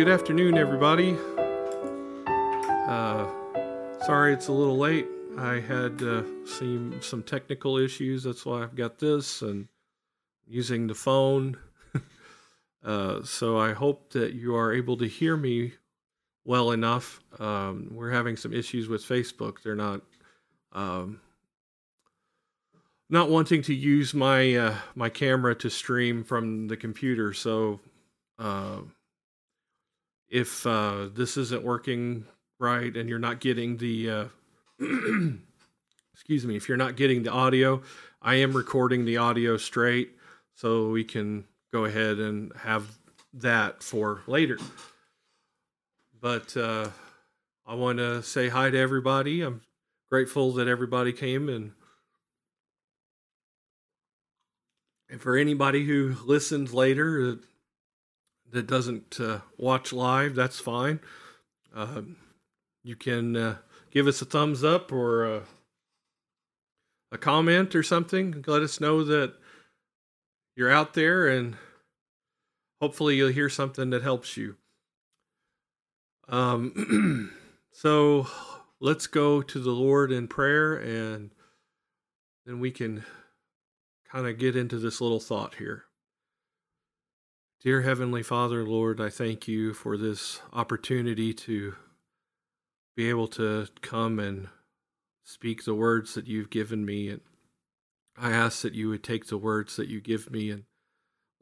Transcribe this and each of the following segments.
Good afternoon, everybody. Uh, sorry it's a little late. I had uh, seen some technical issues. That's why I've got this and using the phone. uh, so I hope that you are able to hear me well enough. Um, we're having some issues with Facebook. They're not um, not wanting to use my uh, my camera to stream from the computer. So uh, if uh, this isn't working right and you're not getting the uh, excuse me, if you're not getting the audio, I am recording the audio straight so we can go ahead and have that for later. But uh, I want to say hi to everybody. I'm grateful that everybody came and and for anybody who listens later that, doesn't uh, watch live, that's fine. Uh, you can uh, give us a thumbs up or a, a comment or something. Let us know that you're out there and hopefully you'll hear something that helps you. Um, so let's go to the Lord in prayer and then we can kind of get into this little thought here. Dear Heavenly Father, Lord, I thank you for this opportunity to be able to come and speak the words that you've given me. And I ask that you would take the words that you give me and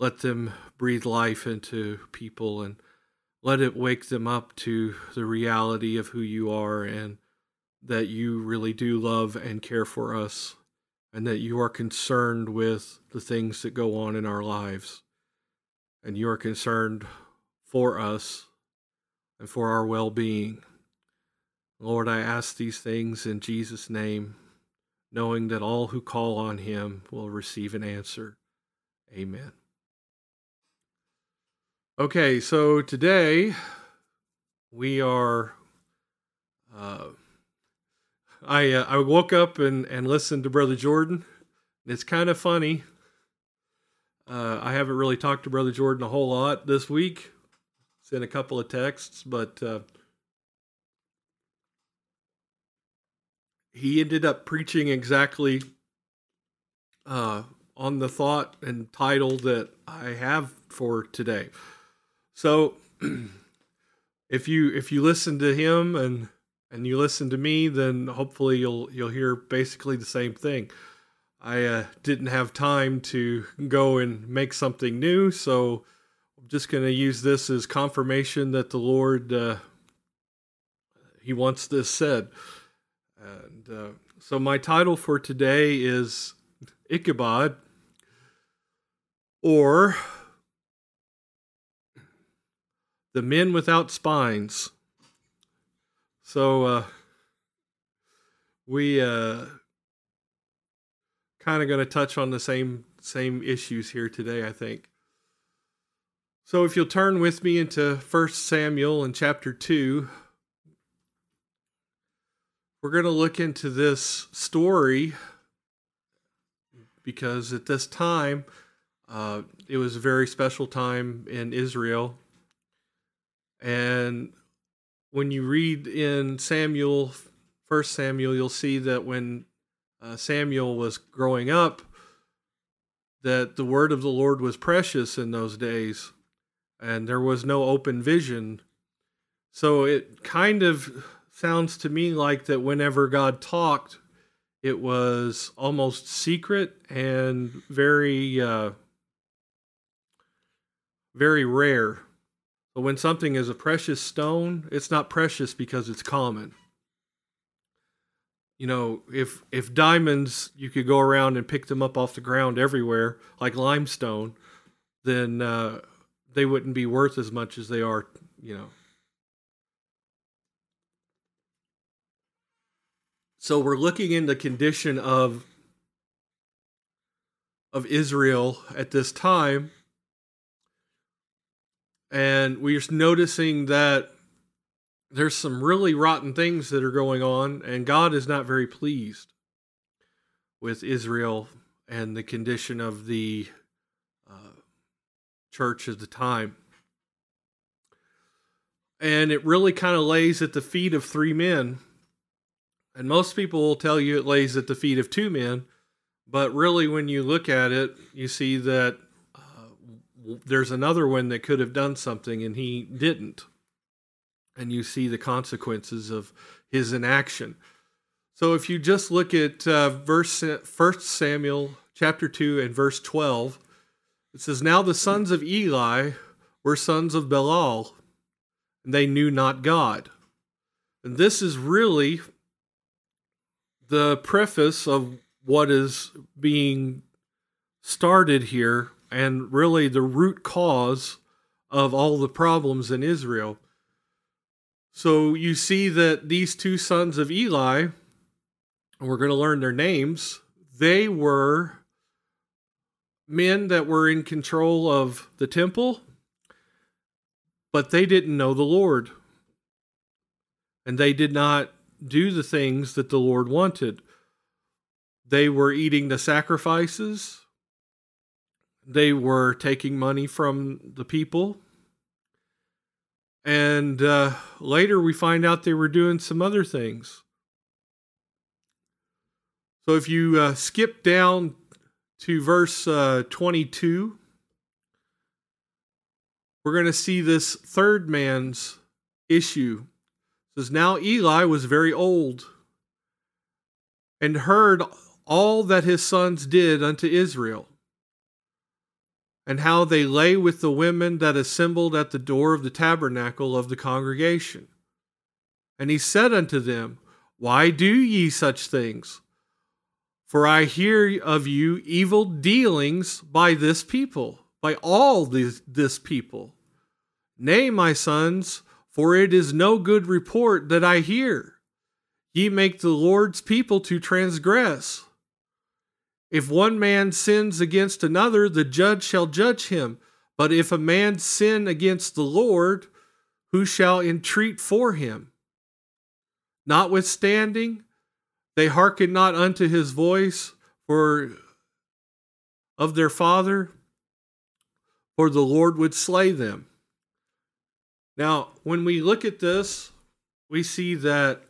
let them breathe life into people and let it wake them up to the reality of who you are and that you really do love and care for us and that you are concerned with the things that go on in our lives and you are concerned for us and for our well being. Lord, I ask these things in Jesus' name, knowing that all who call on him will receive an answer. Amen. Okay, so today we are. Uh, I uh, I woke up and and listened to Brother Jordan. It's kind of funny. Uh, I haven't really talked to Brother Jordan a whole lot this week. Sent a couple of texts, but uh, he ended up preaching exactly uh, on the thought and title that I have for today. So, if you if you listen to him and and you listen to me, then hopefully you'll you'll hear basically the same thing. I uh, didn't have time to go and make something new, so I'm just going to use this as confirmation that the Lord uh, He wants this said. And uh, so my title for today is Ichabod, or The Men Without Spines. So uh, we uh, kind of going to touch on the same same issues here today, I think. So if you'll turn with me into First Samuel in chapter 2, we're going to look into this story because at this time, uh, it was a very special time in Israel. And when you read in Samuel, First Samuel, you'll see that when uh, Samuel was growing up, that the word of the Lord was precious in those days, and there was no open vision. So it kind of sounds to me like that whenever God talked, it was almost secret and very, uh, very rare. But when something is a precious stone, it's not precious because it's common. You know, if if diamonds you could go around and pick them up off the ground everywhere like limestone, then uh, they wouldn't be worth as much as they are. You know, So we're looking in the condition of of Israel at this time and we're noticing that there's some really rotten things that are going on and God is not very pleased with Israel and the condition of the uh, church at the time. and it really kind of lays at the feet of three men. And most people will tell you it lays at the feet of two men, but really, when you look at it, you see that uh, there's another one that could have done something and he didn't. And you see the consequences of his inaction. So if you just look at uh, verse First Samuel chapter two and verse twelve, it says, "Now the sons of Eli were sons of Belial, and they knew not God." And this is really the preface of what is being started here, and really the root cause of all the problems in Israel. So you see that these two sons of Eli and we're going to learn their names. They were men that were in control of the temple, but they didn't know the Lord. And they did not do the things that the Lord wanted. They were eating the sacrifices, they were taking money from the people. And uh, later we find out they were doing some other things. So if you uh, skip down to verse uh, 22, we're going to see this third man's issue. It says, Now Eli was very old and heard all that his sons did unto Israel, and how they lay with the women that assembled at the door of the tabernacle of the congregation. And he said unto them, Why do ye such things? For I hear of you evil dealings by this people, by all this, people. Nay, my sons, for it is no good report that I hear. Ye make the Lord's people to transgress. If one man sins against another, the judge shall judge him. But if a man sin against the Lord, who shall entreat for him? Notwithstanding, they hearken not unto his voice, for of their father, for the Lord would slay them. Now, when we look at this, we see that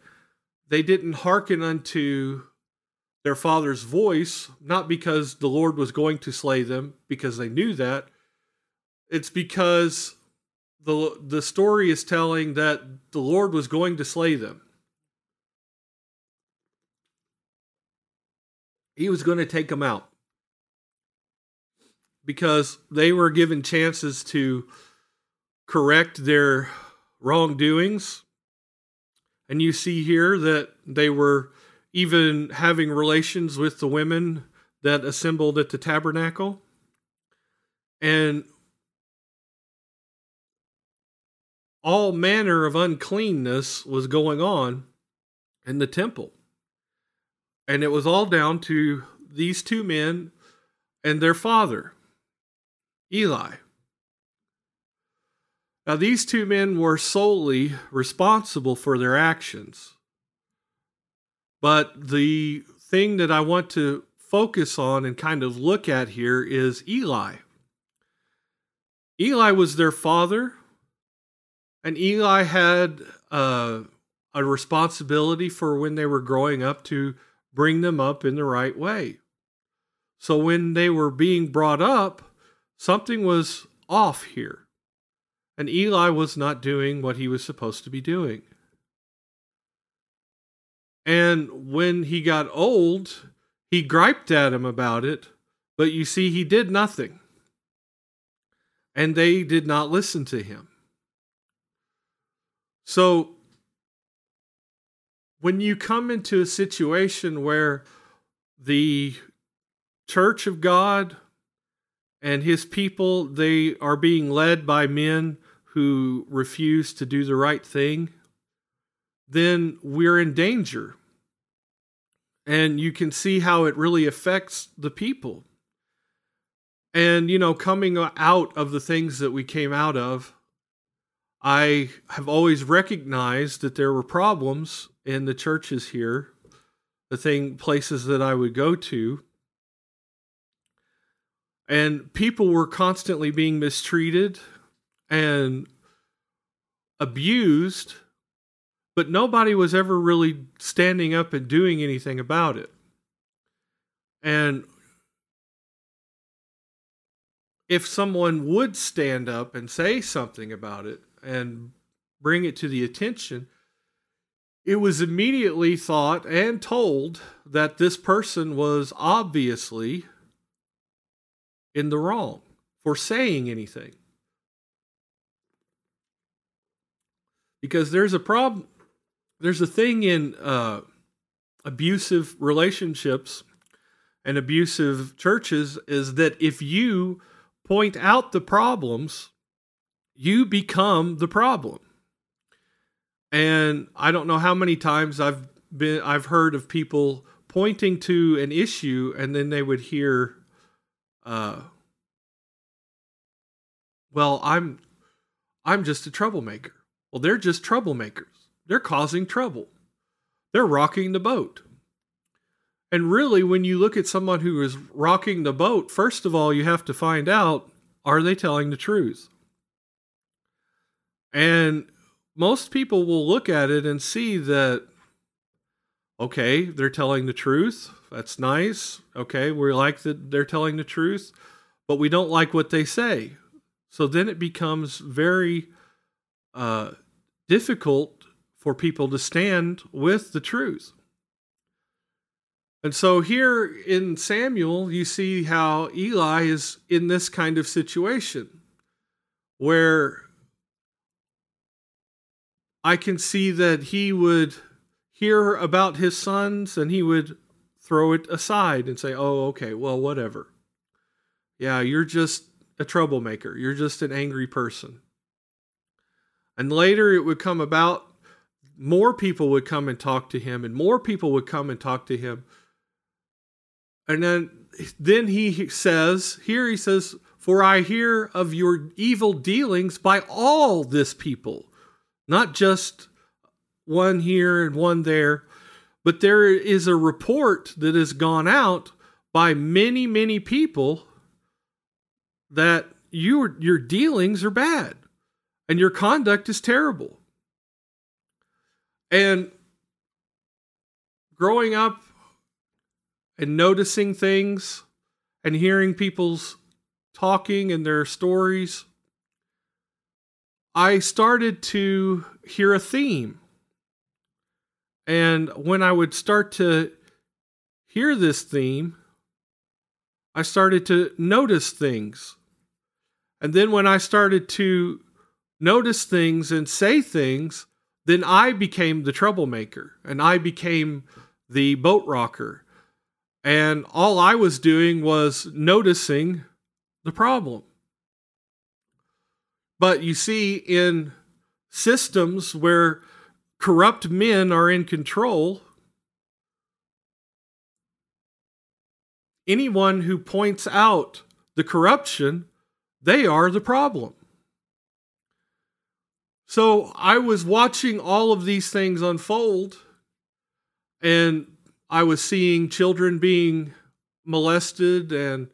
they didn't hearken unto their father's voice, not because the Lord was going to slay them, because they knew that. It's because the the story is telling that the Lord was going to slay them. he was going to take them out because they were given chances to correct their wrongdoings. And you see here that they were even having relations with the women that assembled at the tabernacle. And all manner of uncleanness was going on in the temple. And it was all down to these two men and their father, Eli. Now, these two men were solely responsible for their actions. But the thing that I want to focus on and kind of look at here is Eli. Eli was their father, and Eli had uh, a responsibility for when they were growing up to bring them up in the right way. So when they were being brought up, something was off here. And Eli was not doing what he was supposed to be doing. And when he got old, he griped at him about it, but you see, he did nothing. And they did not listen to him. So when you come into a situation where the church of God and his people they are being led by men who refuse to do the right thing then we're in danger and you can see how it really affects the people and you know coming out of the things that we came out of I have always recognized that there were problems in the churches here, the thing places that I would go to. And people were constantly being mistreated and abused, but nobody was ever really standing up and doing anything about it. And if someone would stand up and say something about it and bring it to the attention, it was immediately thought and told that this person was obviously in the wrong for saying anything. Because there's a problem, there's a thing in uh, abusive relationships and abusive churches is that if you point out the problems, you become the problem. And I don't know how many times I've been I've heard of people pointing to an issue and then they would hear uh well, I'm I'm just a troublemaker. Well, they're just troublemakers. They're causing trouble. They're rocking the boat. And really, when you look at someone who is rocking the boat, first of all, you have to find out are they telling the truth? And most people will look at it and see that, okay, they're telling the truth. That's nice. Okay, we like that they're telling the truth, but we don't like what they say. So then it becomes very uh, difficult for people to stand with the truth. And so here in Samuel, you see how Eli is in this kind of situation where I can see that he would hear about his sons and he would throw it aside and say, oh, okay, well, whatever. Yeah, you're just a troublemaker. You're just an angry person. And later it would come about, more people would come and talk to him, and more people would come and talk to him and then then he says, here he says, For I hear of your evil dealings by all this people, not just one here and one there, but there is a report that has gone out by many, many people that your your dealings are bad and your conduct is terrible. And growing up and noticing things and hearing people's talking and their stories, I started to hear a theme. And when I would start to hear this theme, I started to notice things. And then when I started to notice things and say things, then I became the troublemaker and I became the boat rocker and all I was doing was noticing the problem. But you see, in systems where corrupt men are in control, anyone who points out the corruption, they are the problem. So I was watching all of these things unfold, and I was seeing children being molested and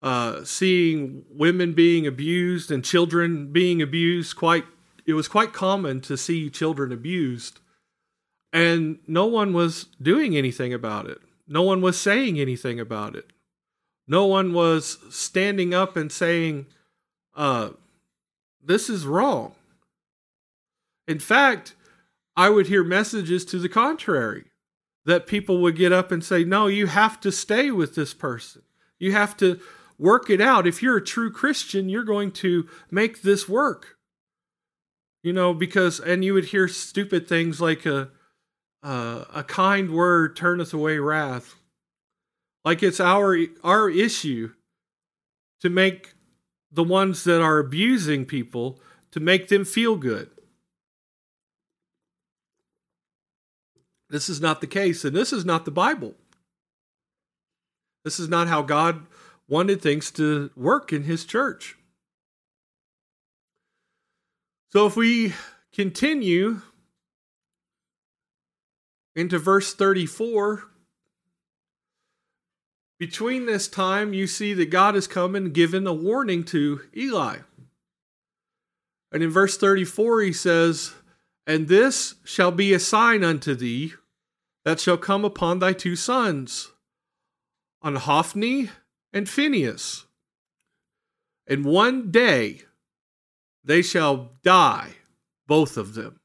uh, seeing women being abused and children being abused. Quite, it was quite common to see children abused, and no one was doing anything about it. No one was saying anything about it. No one was standing up and saying, uh, "This is wrong." In fact, I would hear messages to the contrary that people would get up and say, No, you have to stay with this person. You have to work it out. If you're a true Christian, you're going to make this work. You know, because, and you would hear stupid things like a, uh, a kind word turneth away wrath. Like it's our, our issue to make the ones that are abusing people to make them feel good. This is not the case, and this is not the Bible. This is not how God wanted things to work in His church. So if we continue into verse 34, between this time, you see that God has come and given a warning to Eli. And in verse 34, he says, And this shall be a sign unto thee that shall come upon thy two sons, on Hophni and Phinehas. In one day they shall die, both of them.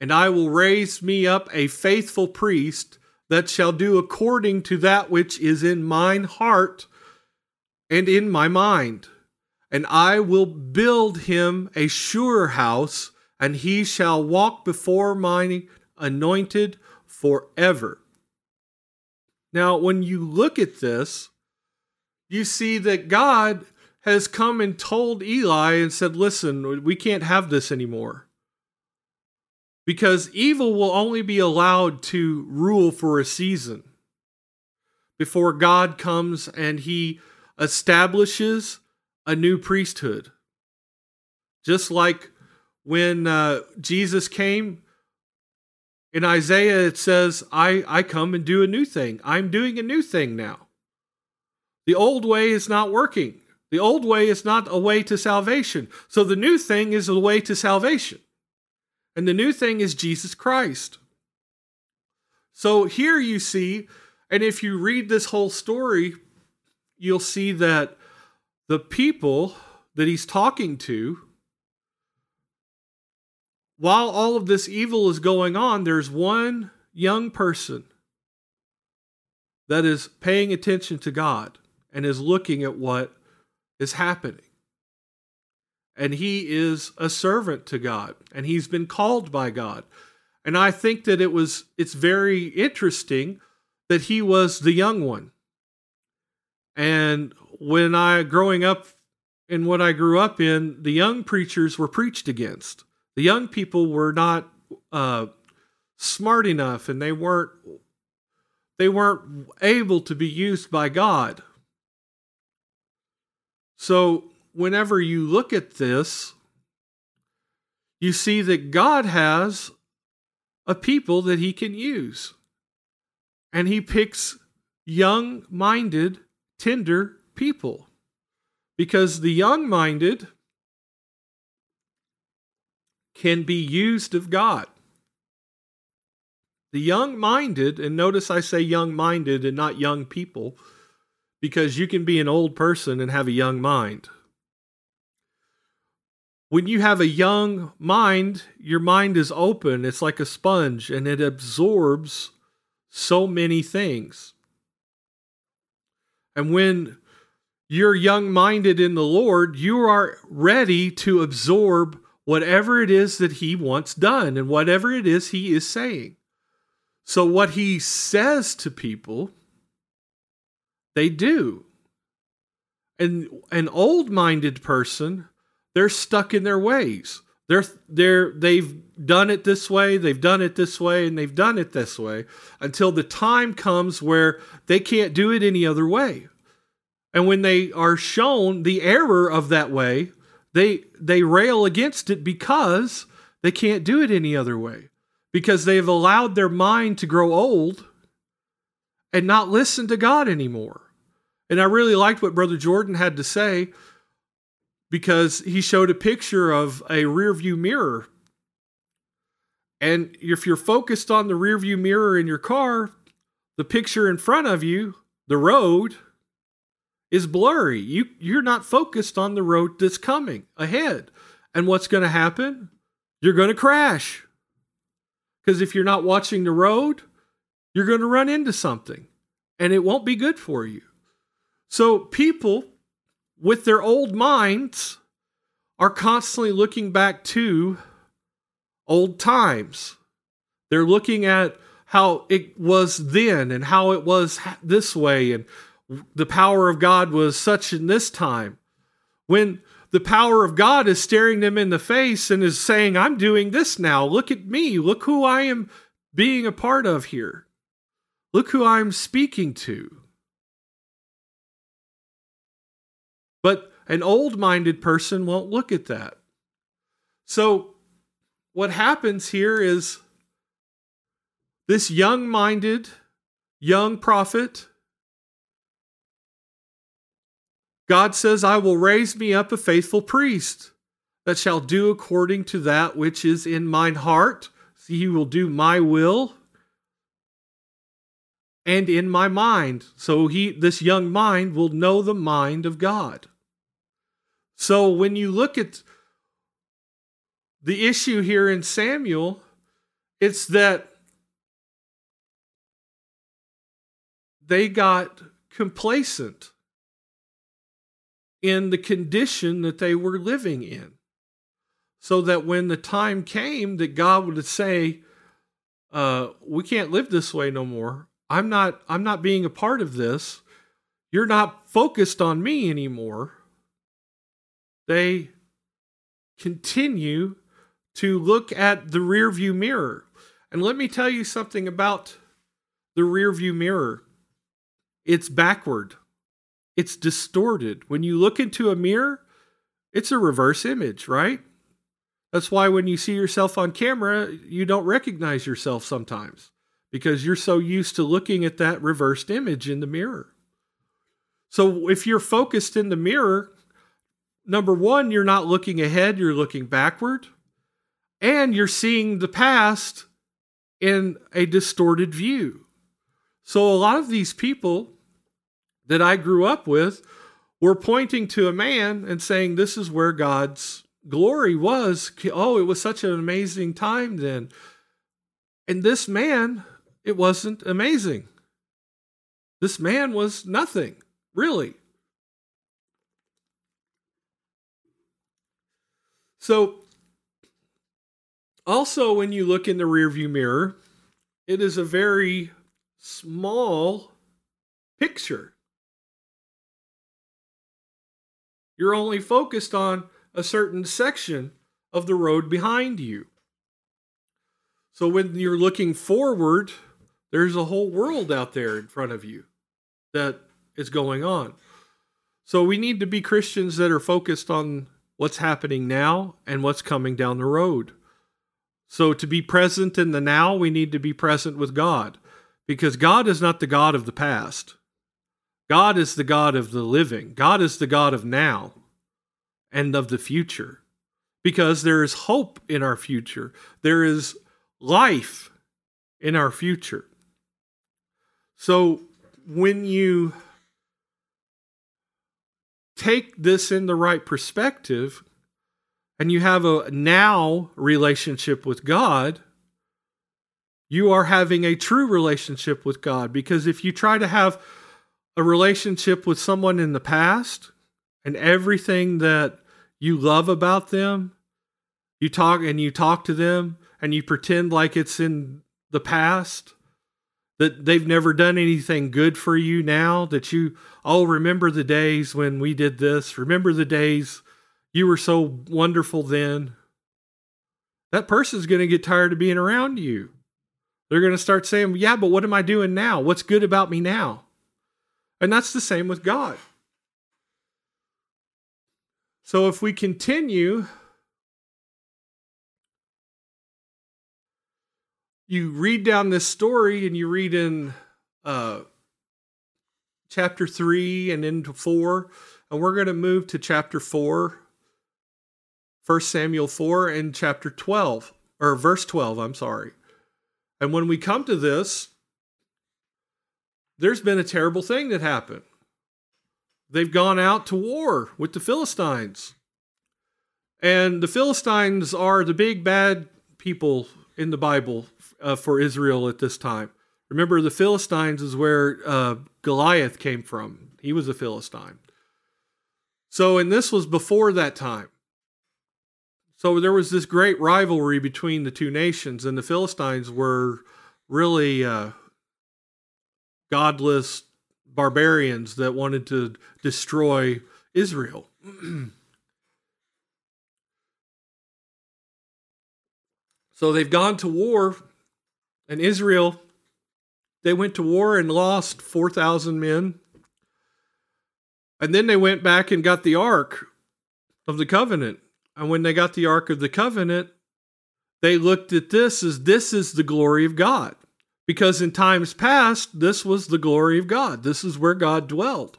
And I will raise me up a faithful priest that shall do according to that which is in mine heart and in my mind. And I will build him a sure house, and he shall walk before mine anointed forever. Now, when you look at this, you see that God has come and told Eli and said, Listen, we can't have this anymore. Because evil will only be allowed to rule for a season before God comes and he establishes a new priesthood. Just like when uh, Jesus came in Isaiah, it says, I, I come and do a new thing. I'm doing a new thing now. The old way is not working. The old way is not a way to salvation. So the new thing is a way to salvation. And the new thing is Jesus Christ. So here you see, and if you read this whole story, you'll see that the people that he's talking to, while all of this evil is going on, there's one young person that is paying attention to God and is looking at what is happening. And he is a servant to God and he's been called by God. And I think that it was it's very interesting that he was the young one. And when I growing up in what I grew up in, the young preachers were preached against. The young people were not uh, smart enough, and they weren't they weren't able to be used by God. So whenever you look at this, you see that God has a people that He can use, and He picks young-minded, tender people. Because the young minded can be used of God. The young minded, and notice I say young minded and not young people, because you can be an old person and have a young mind. When you have a young mind, your mind is open. It's like a sponge and it absorbs so many things. And when you're young minded in the Lord, you are ready to absorb whatever it is that He wants done and whatever it is He is saying. So, what He says to people, they do. And an old minded person, they're stuck in their ways. They're, they're, they've done it this way, they've done it this way, and they've done it this way until the time comes where they can't do it any other way. And when they are shown the error of that way, they they rail against it because they can't do it any other way. Because they've allowed their mind to grow old and not listen to God anymore. And I really liked what Brother Jordan had to say because he showed a picture of a rearview mirror. And if you're focused on the rearview mirror in your car, the picture in front of you, the road, is blurry. You you're not focused on the road that's coming ahead. And what's going to happen? You're going to crash. Cuz if you're not watching the road, you're going to run into something and it won't be good for you. So people with their old minds are constantly looking back to old times. They're looking at how it was then and how it was this way and the power of God was such in this time. When the power of God is staring them in the face and is saying, I'm doing this now. Look at me. Look who I am being a part of here. Look who I'm speaking to. But an old minded person won't look at that. So, what happens here is this young minded, young prophet God says, I will raise me up a faithful priest that shall do according to that which is in mine heart. See, he will do my will and in my mind. So he this young mind will know the mind of God. So when you look at the issue here in Samuel, it's that they got complacent in the condition that they were living in. So that when the time came that God would say, uh, we can't live this way no more. I'm not I'm not being a part of this. You're not focused on me anymore. They continue to look at the rearview mirror. And let me tell you something about the rearview mirror. It's backward. It's distorted. When you look into a mirror, it's a reverse image, right? That's why when you see yourself on camera, you don't recognize yourself sometimes because you're so used to looking at that reversed image in the mirror. So if you're focused in the mirror, number one, you're not looking ahead, you're looking backward, and you're seeing the past in a distorted view. So a lot of these people that I grew up with were pointing to a man and saying, This is where God's glory was. Oh, it was such an amazing time then. And this man it wasn't amazing. This man was nothing, really. So, also, when you look in the rearview mirror, it is a very small picture. You're only focused on a certain section of the road behind you. So, when you're looking forward, there's a whole world out there in front of you that is going on. So we need to be Christians that are focused on what's happening now and what's coming down the road. So to be present in the now, we need to be present with God because God is not the God of the past. God is the God of the living. God is the God of now and of the future because there is hope in our future. There is life in our future. So when you take this in the right perspective and you have a now relationship with God, you are having a true relationship with God. Because if you try to have a relationship with someone in the past and everything that you love about them, you talk and you talk to them and you pretend like it's in the past, that they've never done anything good for you now that you oh remember the days when we did this? Remember the days you were so wonderful then? That person's going to get tired of being around you. They're going to start saying yeah but what am i doing now? What's good about me now? And that's the same with god. So if we continue you read down this story and you read in uh, chapter 3 and into 4 and we're going to move to chapter 4 1 samuel 4 and chapter 12 or verse 12 i'm sorry. And when we come to this there's been a terrible thing that happened. They've gone out to war with the philistines. And the philistines are the big bad people in the bible uh, for Israel at this time. Remember, the Philistines is where uh, Goliath came from. He was a Philistine. So, and this was before that time. So there was this great rivalry between the two nations, and the Philistines were really uh, godless barbarians that wanted to destroy Israel. so they've gone to war and Israel, they went to war and lost 4,000 men. And then they went back and got the Ark of the Covenant. And when they got the Ark of the Covenant, they looked at this as this is the glory of God. Because in times past, this was the glory of God. This is where God dwelled.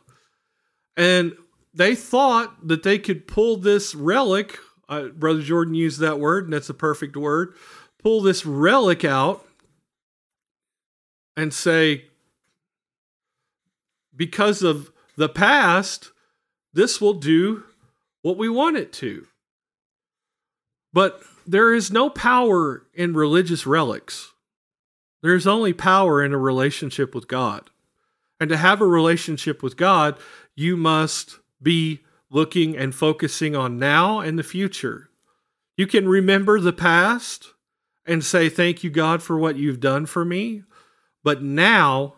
And they thought that they could pull this relic uh, Brother Jordan used that word, and that's a perfect word. Pull this relic out and say, because of the past, this will do what we want it to. But there is no power in religious relics. There's only power in a relationship with God. And to have a relationship with God, you must be looking and focusing on now and the future. You can remember the past and say, Thank you, God, for what you've done for me. But now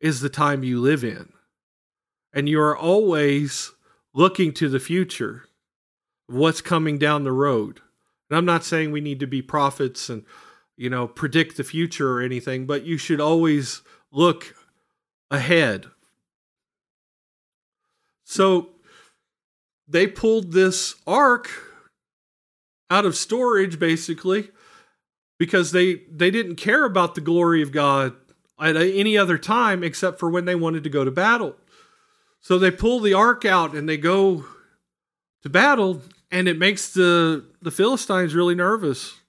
is the time you live in. And you are always looking to the future, what's coming down the road. And I'm not saying we need to be prophets and, you know, predict the future or anything, but you should always look ahead. So they pulled this ark out of storage basically because they they didn't care about the glory of God at any other time except for when they wanted to go to battle. So they pull the ark out and they go to battle and it makes the the Philistines really nervous.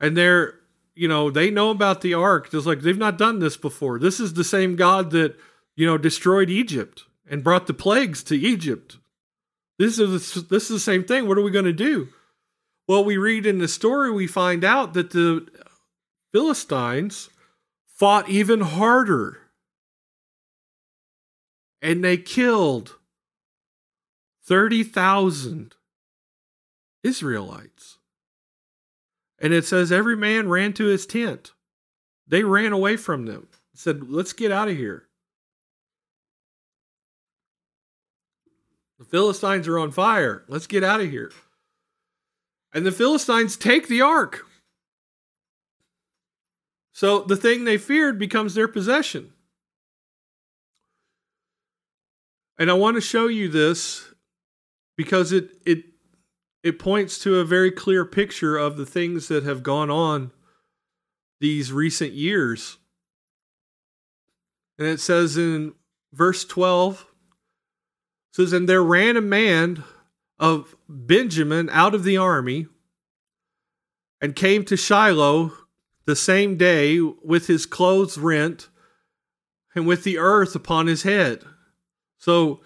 And they're you know, they know about the ark. Just like they've not done this before. This is the same God that, you know, destroyed Egypt and brought the plagues to Egypt. This is this is the same thing. What are we going to do? Well, we read in the story, we find out that the Philistines fought even harder. And they killed 30,000 Israelites. And it says every man ran to his tent. They ran away from them. Said, "Let's get out of here." The Philistines are on fire. Let's get out of here. And the Philistines take the ark. So the thing they feared becomes their possession. And I want to show you this because it it it points to a very clear picture of the things that have gone on these recent years. And it says in verse 12 says and there ran a man of Benjamin out of the army and came to Shiloh the same day with his clothes rent and with the earth upon his head. So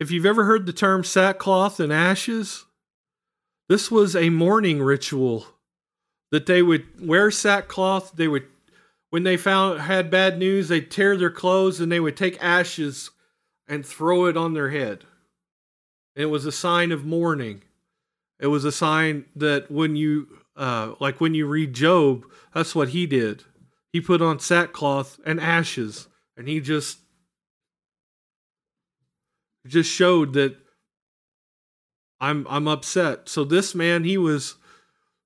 if you've ever heard the term sackcloth and ashes, this was a mourning ritual that they would wear sackcloth. They would, when they found had bad news, they'd tear their clothes and they would take ashes and throw it on their head. It was a sign of mourning. It was a sign that when you, uh, like when you read Job, that's what he did. He put on sackcloth and ashes, and he just just showed that I'm I'm upset. So this man, he was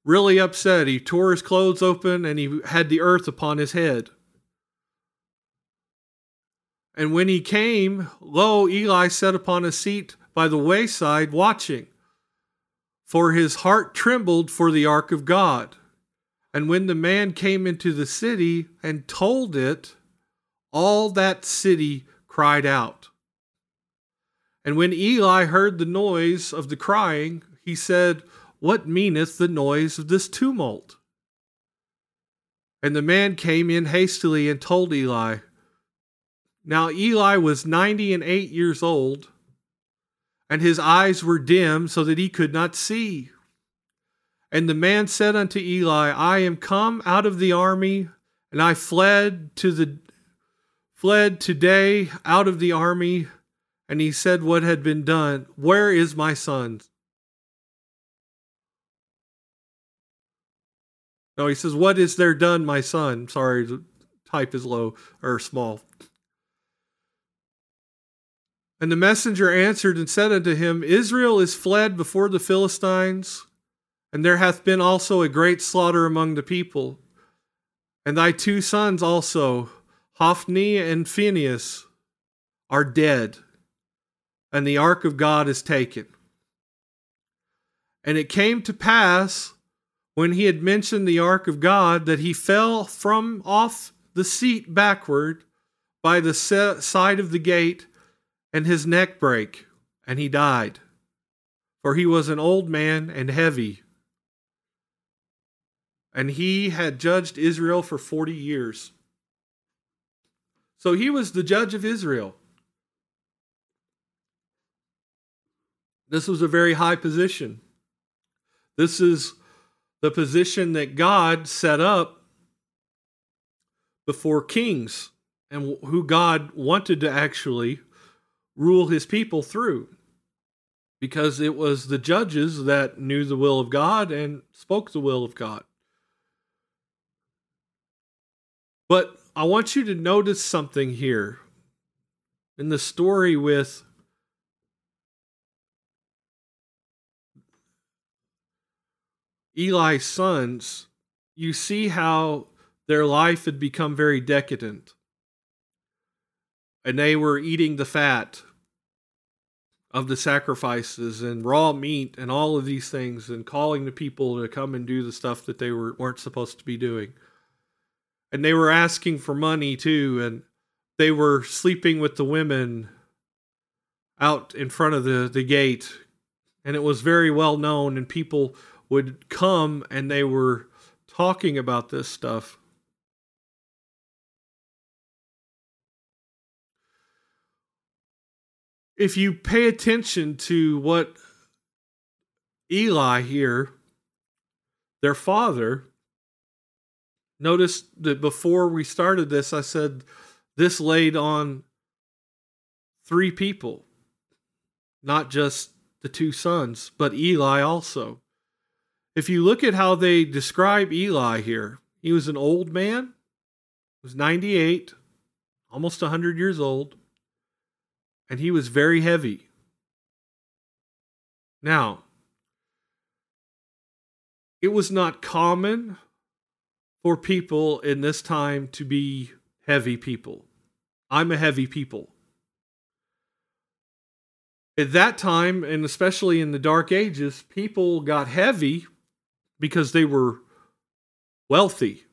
really upset. He tore his clothes open and he had the earth upon his head. And when he came, lo, Eli sat upon a seat by the wayside watching. For his heart trembled for the ark of God. And when the man came into the city and told it, all that city cried out. And when Eli heard the noise of the crying, he said, What meaneth the noise of this tumult? And the man came in hastily and told Eli. Now Eli was ninety and eight years old, and his eyes were dim, so that he could not see. And the man said unto Eli, I am come out of the army, and I fled to the fled today out of the army and he said what had been done. Where is my son? No, he says, What is there done, my son? Sorry, the type is low or small. And the messenger answered and said unto him, Israel is fled before the Philistines, and there hath been also a great slaughter among the people. And thy two sons also, Hophni and Phinehas, are dead and the ark of God is taken. And it came to pass when he had mentioned the ark of God that he fell from off the seat backward by the side of the gate, and his neck brake, and he died. for he was an old man and heavy. And he had judged Israel for 40 years. So he was the judge of Israel. This was a very high position. This is the position that God set up before kings and who God wanted to actually rule his people through because it was the judges that knew the will of God and spoke the will of God. But I want you to notice something here in the story with Eli's sons. You see how their life had become very decadent. And they were eating the fat of the sacrifices and raw meat and all of these things and calling the people to come and do the stuff that they were, weren't supposed to be doing. And they were asking for money too, and they were sleeping with the women out in front of the, the gate. And it was very well known, and people would come and they were talking about this stuff. If you pay attention to what Eli here, their father, notice that before we started this, I said this laid on three people, not just the two sons, but Eli also. If you look at how they describe Eli here, he was an old man, was 98, almost 100 years old and he was very heavy. Now, it was not common for people in this time to be heavy people. I'm a heavy people. At that time, and especially in the Dark Ages, people got heavy because they were wealthy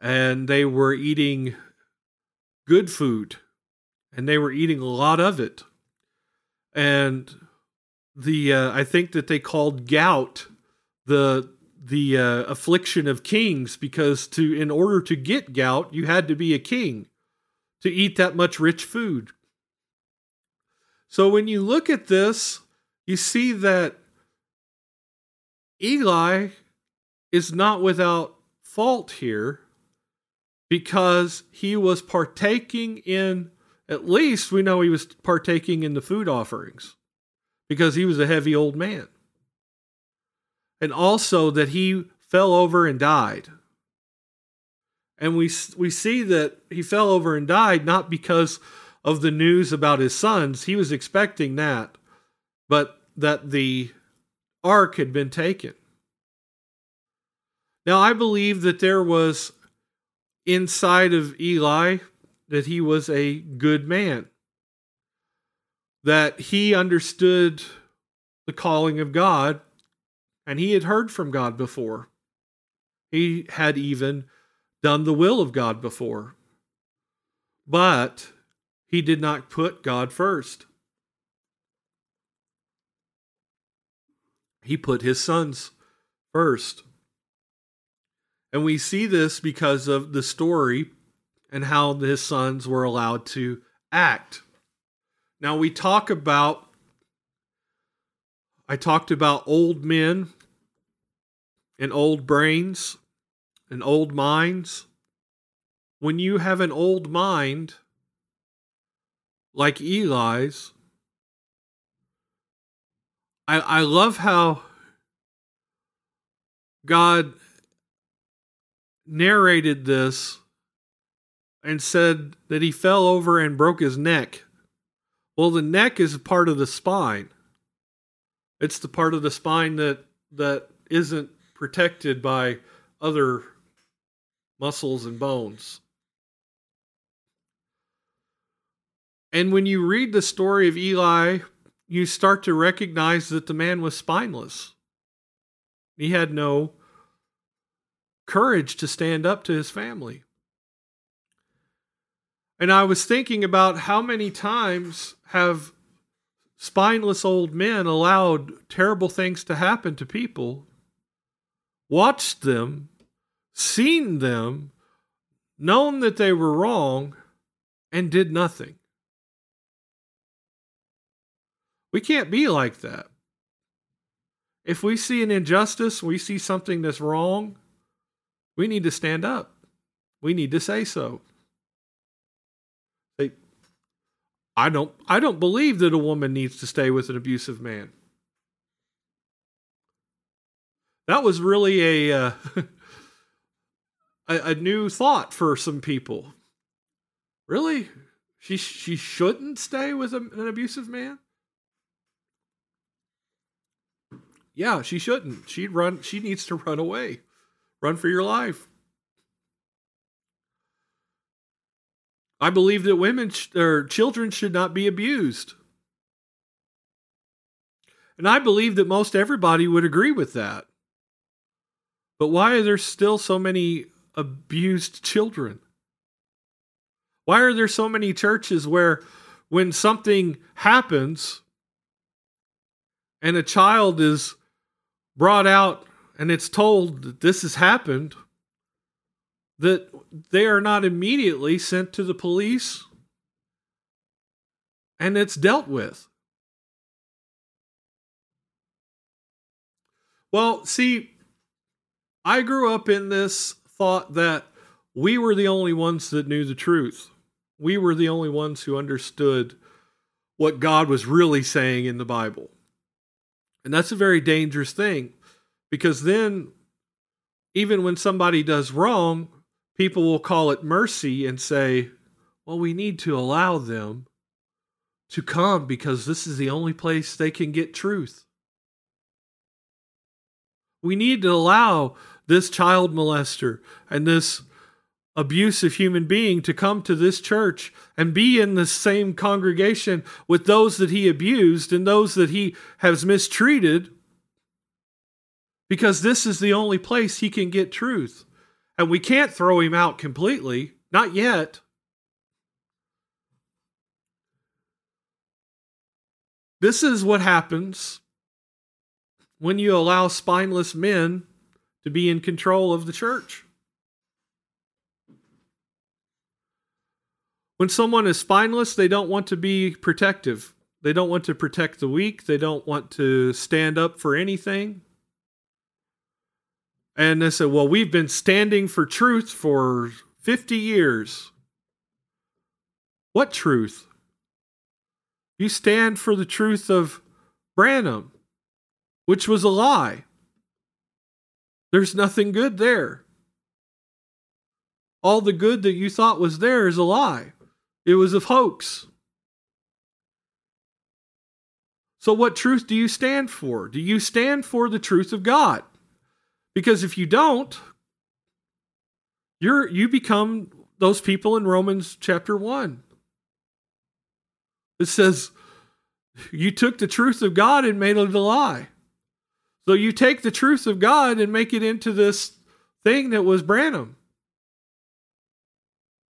and they were eating good food and they were eating a lot of it. And the uh, I think that they called gout the the uh, affliction of kings because to in order to get gout you had to be a king to eat that much rich food. So when you look at this, you see that Eli is not without fault here because he was partaking in at least we know he was partaking in the food offerings because he was a heavy old man. And also that he fell over and died. And we we see that he fell over and died not because of the news about his sons, he was expecting that, but that the ark had been taken. Now I believe that there was inside of Eli that he was a good man, that he understood the calling of God, and he had heard from God before. He had even done the will of God before. But he did not put God first. He put his sons first. And we see this because of the story and how his sons were allowed to act. Now, we talk about, I talked about old men and old brains and old minds. When you have an old mind, like Eli's, I, I love how God narrated this and said that he fell over and broke his neck. Well, the neck is a part of the spine. It's the part of the spine that that isn't protected by other muscles and bones. And when you read the story of Eli, you start to recognize that the man was spineless. He had no courage to stand up to his family. And I was thinking about how many times have spineless old men allowed terrible things to happen to people, watched them, seen them, known that they were wrong, and did nothing. We can't be like that. If we see an injustice, we see something that's wrong, we need to stand up. We need to say so. I don't I don't believe that a woman needs to stay with an abusive man. That was really a uh, a, a new thought for some people. Really? She she shouldn't stay with a, an abusive man? Yeah, she shouldn't. She'd run she needs to run away. Run for your life. I believe that women sh- or children should not be abused. And I believe that most everybody would agree with that. But why are there still so many abused children? Why are there so many churches where when something happens and a child is brought out and it's told that this has happened, that they are not immediately sent to the police and it's dealt with. Well, see, I grew up in this thought that we were the only ones that knew the truth. We were the only ones who understood what God was really saying in the Bible. And that's a very dangerous thing because then, even when somebody does wrong, people will call it mercy and say, well, we need to allow them to come because this is the only place they can get truth. We need to allow this child molester and this abusive human being to come to this church and be in the same congregation with those that he abused and those that he has mistreated because this is the only place he can get truth. And we can't throw him out completely, not yet. This is what happens when you allow spineless men to be in control of the church. When someone is spineless, they don't want to be protective. They don't want to protect the weak. They don't want to stand up for anything. And they said, Well, we've been standing for truth for 50 years. What truth? You stand for the truth of Branham, which was a lie. There's nothing good there. All the good that you thought was there is a lie, it was a hoax. So, what truth do you stand for? Do you stand for the truth of God? Because if you don't, you're you become those people in Romans chapter 1. It says you took the truth of God and made it a lie. So you take the truth of God and make it into this thing that was Branham.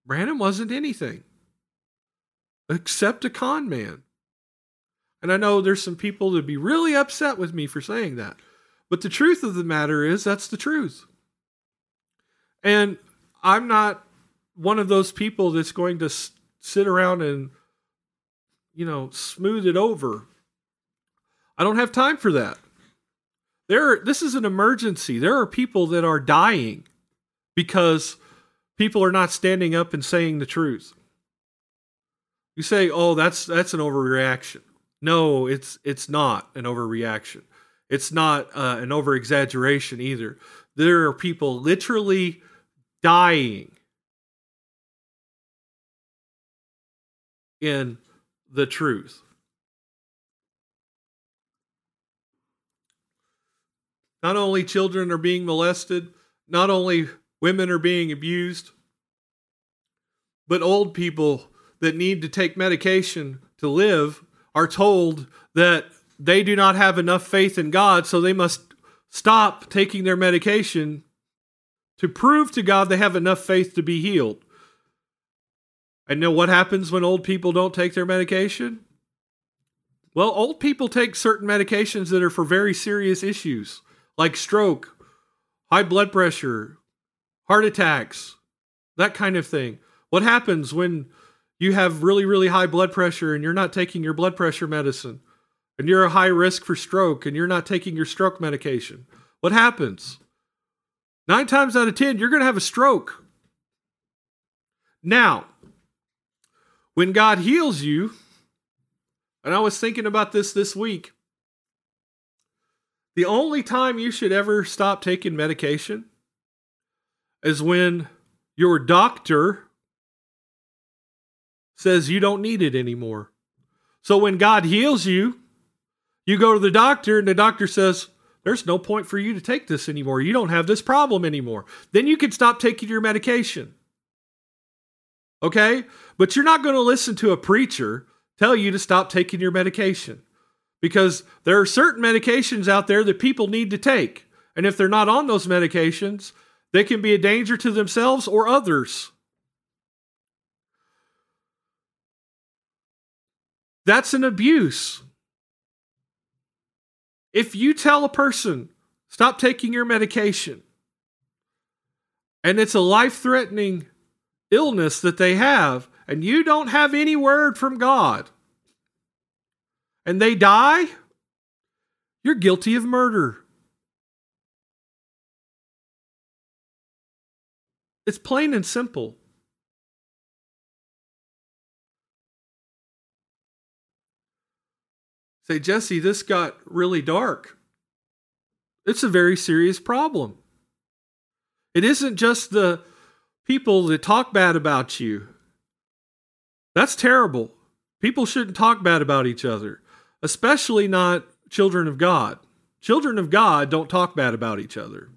Branham wasn't anything except a con man. And I know there's some people that'd be really upset with me for saying that. But the truth of the matter is, that's the truth. And I'm not one of those people that's going to sit around and, you know, smooth it over. I don't have time for that. There, this is an emergency. There are people that are dying because people are not standing up and saying the truth. You say, "Oh, that's that's an overreaction." No, it's it's not an overreaction. It's not uh, an over exaggeration either. There are people literally dying in the truth. Not only children are being molested, not only women are being abused, but old people that need to take medication to live are told that they do not have enough faith in God, so they must stop taking their medication to prove to God they have enough faith to be healed. And know what happens when old people don't take their medication? Well, old people take certain medications that are for very serious issues, like stroke, high blood pressure, heart attacks, that kind of thing. What happens when you have really, really high blood pressure and you're not taking your blood pressure medicine, and you're a high risk for stroke and you're not taking your stroke medication? What happens? Nine times out of 10, you're going to have a stroke. Now, when God heals you, and I was thinking about this this week, the only time you should ever stop taking medication is when your doctor says you don't need it anymore. So when God heals you, you go to the doctor and the doctor says, There's no point for you to take this anymore. You don't have this problem anymore. Then you can stop taking your medication. Okay? But you're not going to listen to a preacher tell you to stop taking your medication because there are certain medications out there that people need to take. And if they're not on those medications, they can be a danger to themselves or others. That's an abuse. If you tell a person, stop taking your medication, and it's a life threatening illness that they have, and you don't have any word from God, and they die, you're guilty of murder. It's plain and simple. Say, Jesse, this got really dark. It's a very serious problem. It isn't just the people that talk bad about you. That's terrible. People shouldn't talk bad about each other, especially not children of God. Children of God don't talk bad about each other.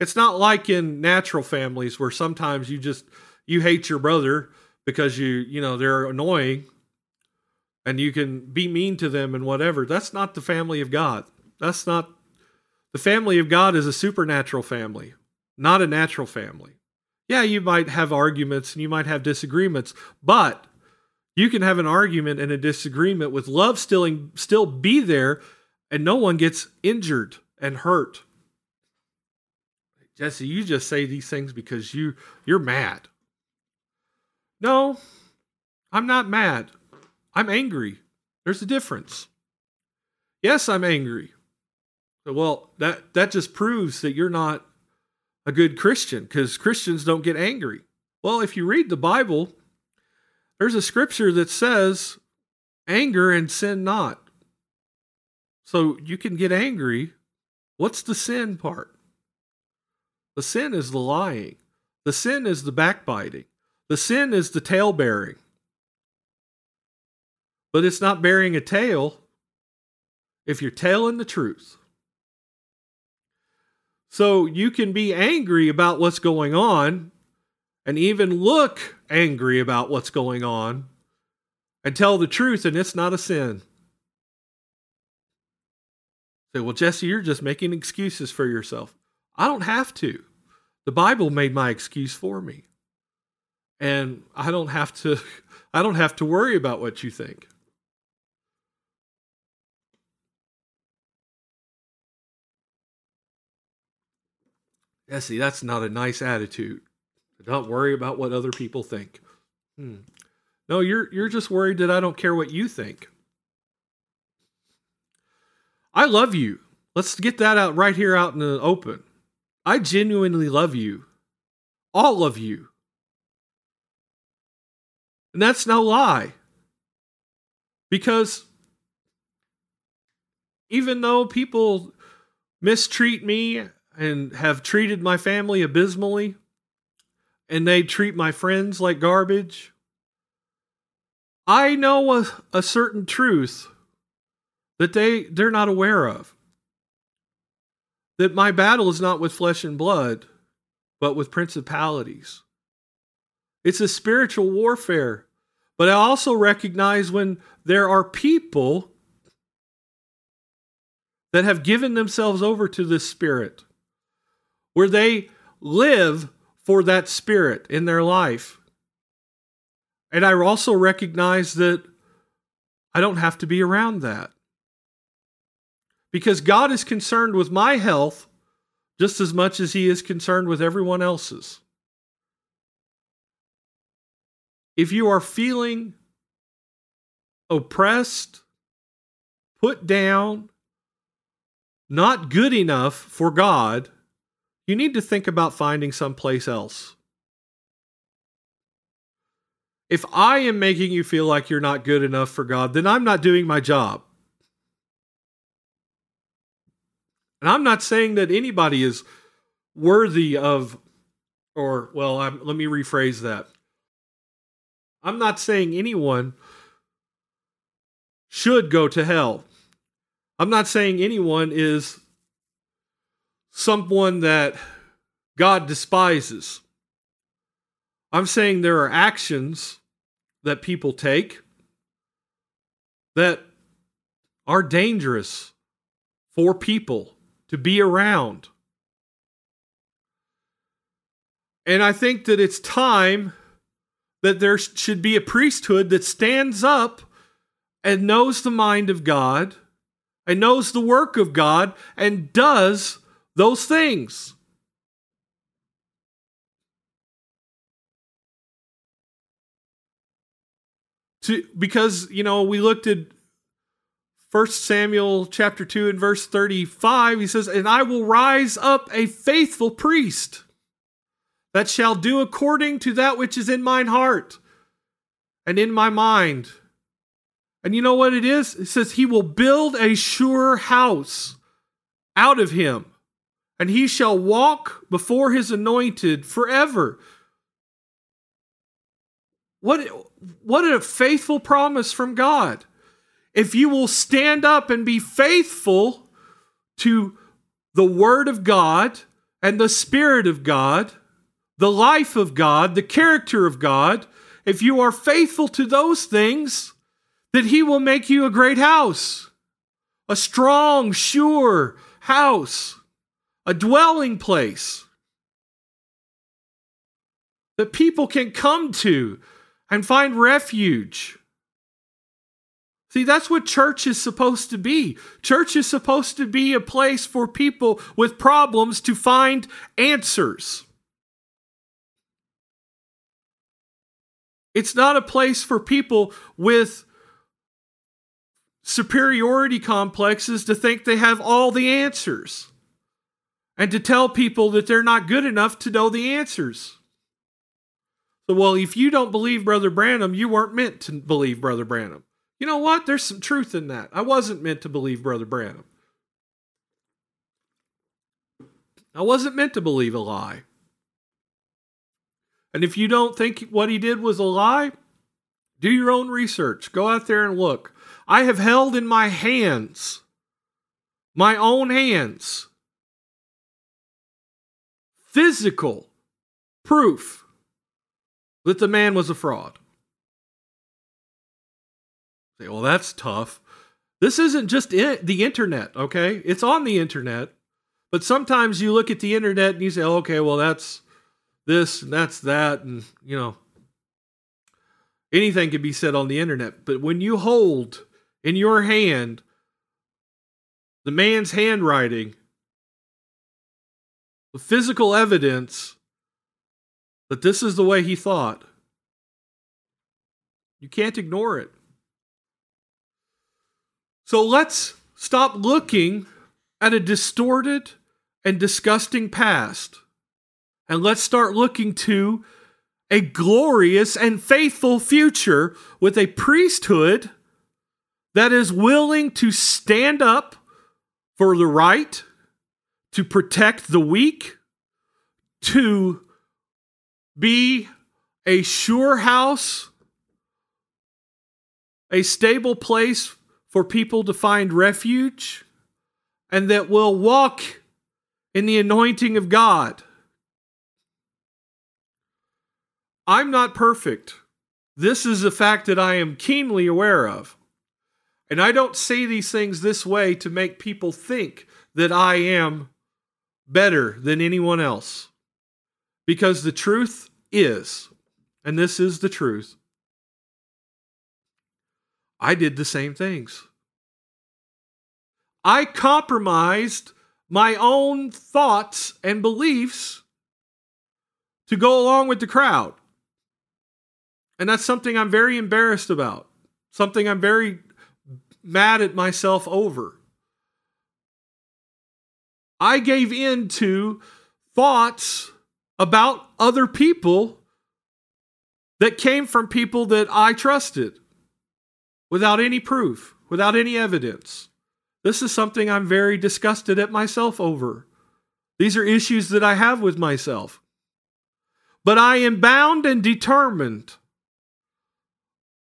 It's not like in natural families where sometimes you just you hate your brother because you, you know, they're annoying and you can be mean to them and whatever. That's not the family of God. That's not the family of God is a supernatural family, not a natural family. Yeah, you might have arguments and you might have disagreements, but you can have an argument and a disagreement with love still still be there and no one gets injured and hurt. Jesse, you just say these things because you you're mad. No, I'm not mad. I'm angry. There's a difference. Yes, I'm angry. Well, that that just proves that you're not a good Christian because Christians don't get angry. Well, if you read the Bible, there's a scripture that says, anger and sin not. So you can get angry. What's the sin part? The sin is the lying, the sin is the backbiting, the sin is the tale bearing. But it's not bearing a tale if you're telling the truth. So you can be angry about what's going on and even look angry about what's going on and tell the truth, and it's not a sin. Say, well, Jesse, you're just making excuses for yourself. I don't have to. The Bible made my excuse for me. And I don't have to I don't have to worry about what you think. See, that's not a nice attitude. Don't worry about what other people think. Hmm. No, you're you're just worried that I don't care what you think. I love you. Let's get that out right here out in the open. I genuinely love you. All of you. And that's no lie. Because even though people mistreat me and have treated my family abysmally, and they treat my friends like garbage. I know a, a certain truth that they, they're not aware of. That my battle is not with flesh and blood, but with principalities. It's a spiritual warfare. But I also recognize when there are people that have given themselves over to this spirit where they live for that spirit in their life. And I also recognize that I don't have to be around that. Because God is concerned with my health just as much as He is concerned with everyone else's. If you are feeling oppressed, put down, not good enough for God, you need to think about finding someplace else. If I am making you feel like you're not good enough for God, then I'm not doing my job. And I'm not saying that anybody is worthy of, or, well, I'm, let me rephrase that. I'm not saying anyone should go to hell. I'm not saying anyone is someone that God despises. I'm saying there are actions that people take that are dangerous for people to be around. And I think that it's time that there should be a priesthood that stands up and knows the mind of God and knows the work of God and does those things. To, because you know we looked at First Samuel chapter 2 and verse 35 he says and I will rise up a faithful priest that shall do according to that which is in mine heart and in my mind and you know what it is? It says, He will build a sure house out of him, and he shall walk before his anointed forever. What, what a faithful promise from God. If you will stand up and be faithful to the Word of God and the Spirit of God, the life of God, the character of God, if you are faithful to those things, that he will make you a great house, a strong, sure house, a dwelling place that people can come to and find refuge. See, that's what church is supposed to be. Church is supposed to be a place for people with problems to find answers. It's not a place for people with superiority complexes to think they have all the answers and to tell people that they're not good enough to know the answers. So, well, if you don't believe Brother Branham, you weren't meant to believe Brother Branham. You know what? There's some truth in that. I wasn't meant to believe Brother Branham. I wasn't meant to believe a lie. And if you don't think what he did was a lie, do your own research. Go out there and look. I have held in my hands, my own hands, physical proof that the man was a fraud. Say, well, that's tough. This isn't just the internet, okay? It's on the internet. But sometimes you look at the internet and you say, oh, okay, well, that's this and that's that. And, you know, anything can be said on the internet. But when you hold in your hand the man's handwriting, the physical evidence that this is the way he thought. You can't ignore it. So let's stop looking at a distorted and disgusting past and let's start looking to a glorious and faithful future with a priesthood that is willing to stand up for the right, to protect the weak, to be a sure house, a stable place for people to find refuge, and that will walk in the anointing of God. I'm not perfect. This is a fact that I am keenly aware of. And I don't say these things this way to make people think that I am better than anyone else. Because the truth is, and this is the truth, I did the same things. I compromised my own thoughts and beliefs to go along with the crowd. And that's something I'm very embarrassed about, something I'm very mad at myself over. I gave in to thoughts about other people that came from people that I trusted without any proof, without any evidence. This is something I'm very disgusted at myself over. These are issues that I have with myself. But I am bound and determined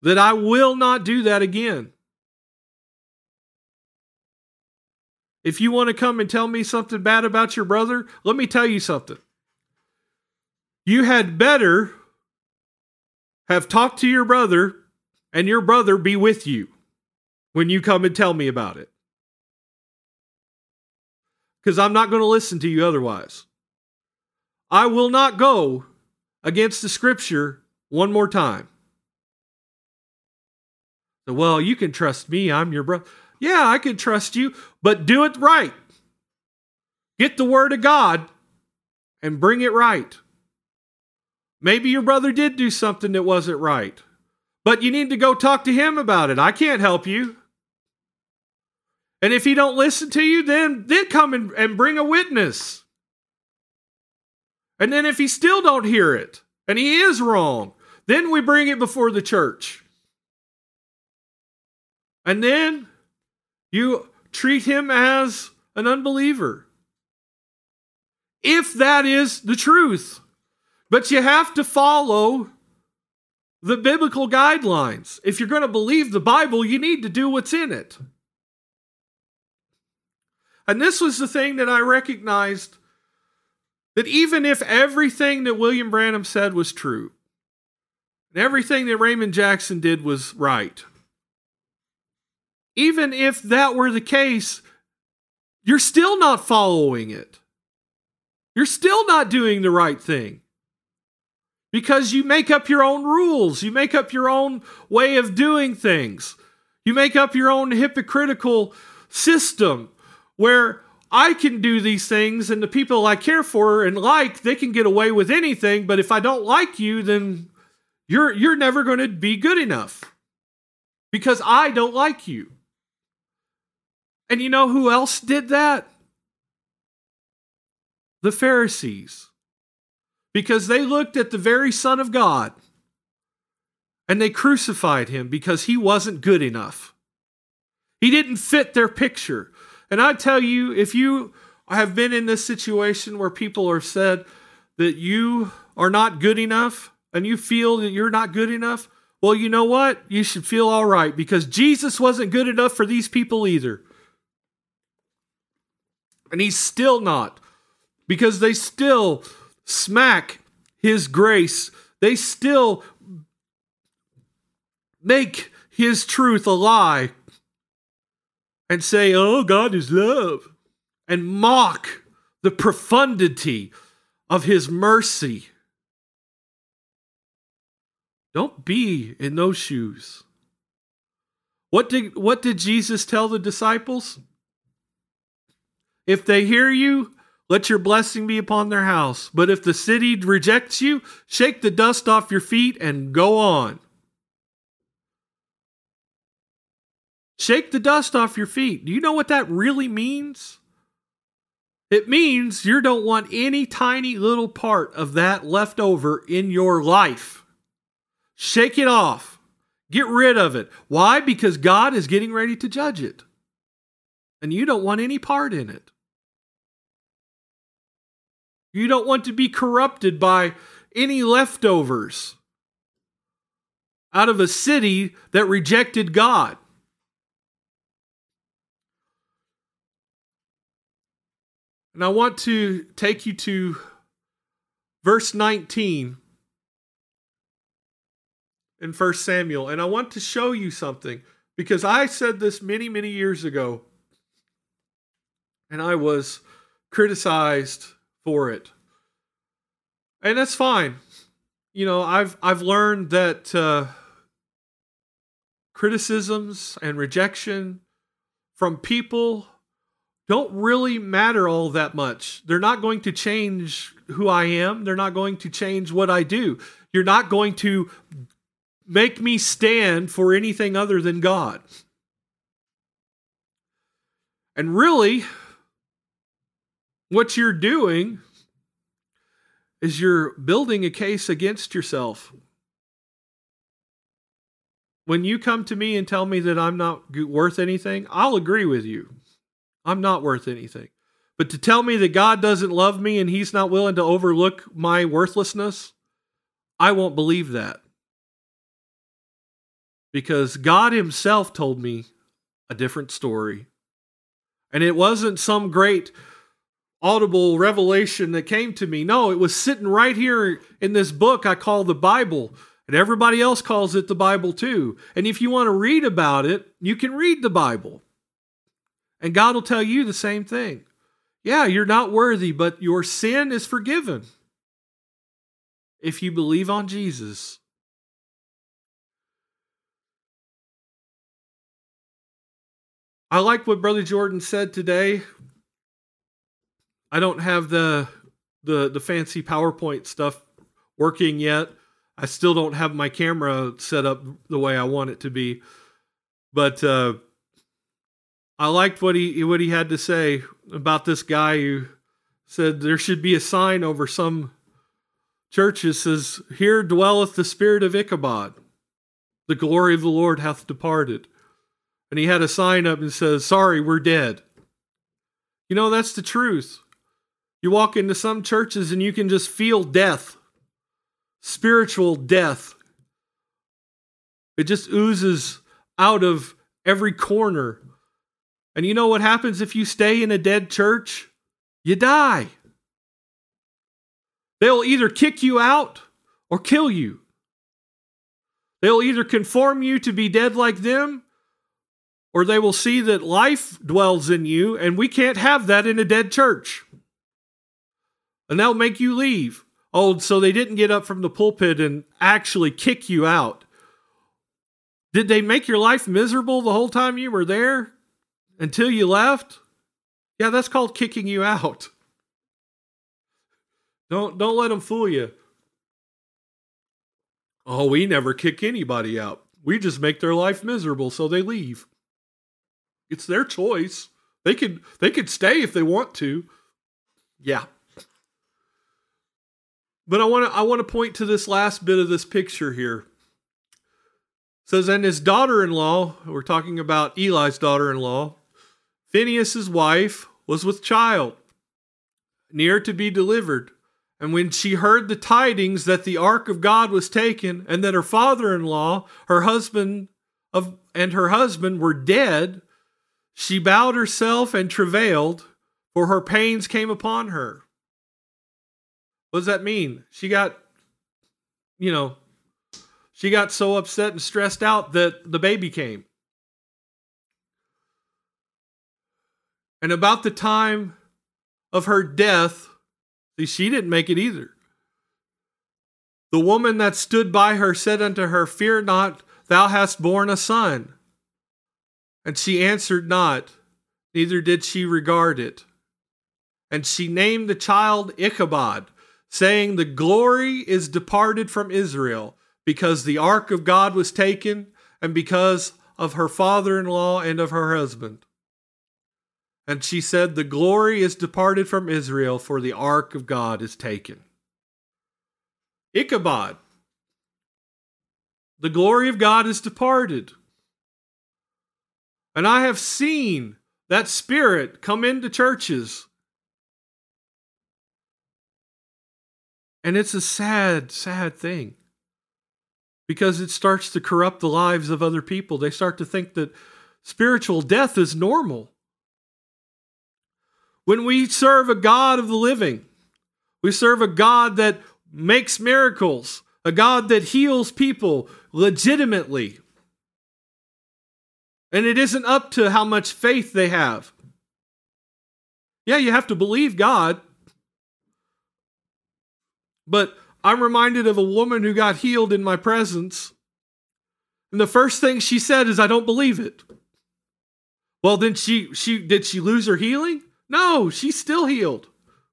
that I will not do that again. If you want to come and tell me something bad about your brother, let me tell you something. You had better have talked to your brother and your brother be with you when you come and tell me about it. Because I'm not going to listen to you otherwise. I will not go against the scripture one more time. So, well, you can trust me. I'm your brother. Yeah, I can trust you, but do it right. Get the word of God and bring it right. Maybe your brother did do something that wasn't right, but you need to go talk to him about it. I can't help you. And if he don't listen to you, then then come and, and bring a witness. And then if he still don't hear it and he is wrong, then we bring it before the church. And then you treat him as an unbeliever. If that is the truth. But you have to follow the biblical guidelines. If you're going to believe the Bible, you need to do what's in it. And this was the thing that I recognized that even if everything that William Branham said was true, and everything that Raymond Jackson did was right, even if that were the case, you're still not following it. You're still not doing the right thing. Because you make up your own rules, you make up your own way of doing things, you make up your own hypocritical system where I can do these things and the people I care for and like, they can get away with anything, but if I don't like you, then you're you're never going to be good enough. Because I don't like you. And you know who else did that? The Pharisees. Because they looked at the very Son of God and they crucified him because he wasn't good enough. He didn't fit their picture. And I tell you, if you have been in this situation where people are said that you are not good enough and you feel that you're not good enough, well, you know what? You should feel all right because Jesus wasn't good enough for these people either. And he's still not because they still smack his grace. They still make his truth a lie and say, oh, God is love, and mock the profundity of his mercy. Don't be in those shoes. What did, what did Jesus tell the disciples? If they hear you, let your blessing be upon their house. But if the city rejects you, shake the dust off your feet and go on. Shake the dust off your feet. Do you know what that really means? It means you don't want any tiny little part of that left over in your life. Shake it off. Get rid of it. Why? Because God is getting ready to judge it. And you don't want any part in it. You don't want to be corrupted by any leftovers out of a city that rejected God. And I want to take you to verse 19 in 1 Samuel. And I want to show you something because I said this many, many years ago. And I was criticized for it. And that's fine. You know, I've I've learned that uh, criticisms and rejection from people don't really matter all that much. They're not going to change who I am, they're not going to change what I do. You're not going to make me stand for anything other than God. And really, what you're doing is you're building a case against yourself. When you come to me and tell me that I'm not worth anything, I'll agree with you. I'm not worth anything. But to tell me that God doesn't love me and he's not willing to overlook my worthlessness, I won't believe that. Because God himself told me a different story. And it wasn't some great audible revelation that came to me. No, it was sitting right here in this book I call the Bible. And everybody else calls it the Bible too. And if you want to read about it, you can read the Bible. And God will tell you the same thing. Yeah, you're not worthy, but your sin is forgiven if you believe on Jesus. I like what Brother Jordan said today. I don't have the the the fancy PowerPoint stuff working yet. I still don't have my camera set up the way I want it to be. But uh, I liked what he what he had to say about this guy who said there should be a sign over some churches says, "Here dwelleth the spirit of Ichabod. The glory of the Lord hath departed." And he had a sign up and says, "Sorry, we're dead." You know that's the truth. You walk into some churches and you can just feel death, spiritual death. It just oozes out of every corner and you know what happens if you stay in a dead church? You die. They'll either kick you out or kill you. They'll either conform you to be dead like them, or they will see that life dwells in you, and we can't have that in a dead church. And that'll make you leave. Oh, so they didn't get up from the pulpit and actually kick you out. Did they make your life miserable the whole time you were there? until you left, yeah, that's called kicking you out. Don't don't let them fool you. Oh, we never kick anybody out. We just make their life miserable so they leave. It's their choice. They could they could stay if they want to. Yeah. But I want to I want to point to this last bit of this picture here. It says and his daughter-in-law, we're talking about Eli's daughter-in-law, Phinehas's wife was with child, near to be delivered. And when she heard the tidings that the ark of God was taken, and that her father-in-law, her husband of and her husband were dead, she bowed herself and travailed, for her pains came upon her. What does that mean? She got, you know, she got so upset and stressed out that the baby came. And about the time of her death, see, she didn't make it either. The woman that stood by her said unto her, Fear not, thou hast borne a son. And she answered not, neither did she regard it. And she named the child Ichabod, saying, The glory is departed from Israel, because the ark of God was taken, and because of her father in law and of her husband. And she said, The glory is departed from Israel, for the ark of God is taken. Ichabod. The glory of God is departed. And I have seen that spirit come into churches. And it's a sad, sad thing because it starts to corrupt the lives of other people. They start to think that spiritual death is normal. When we serve a God of the living, we serve a God that makes miracles, a God that heals people legitimately. And it isn't up to how much faith they have. Yeah, you have to believe God. But I'm reminded of a woman who got healed in my presence. And the first thing she said is, I don't believe it. Well, then she she did she lose her healing? No, she's still healed,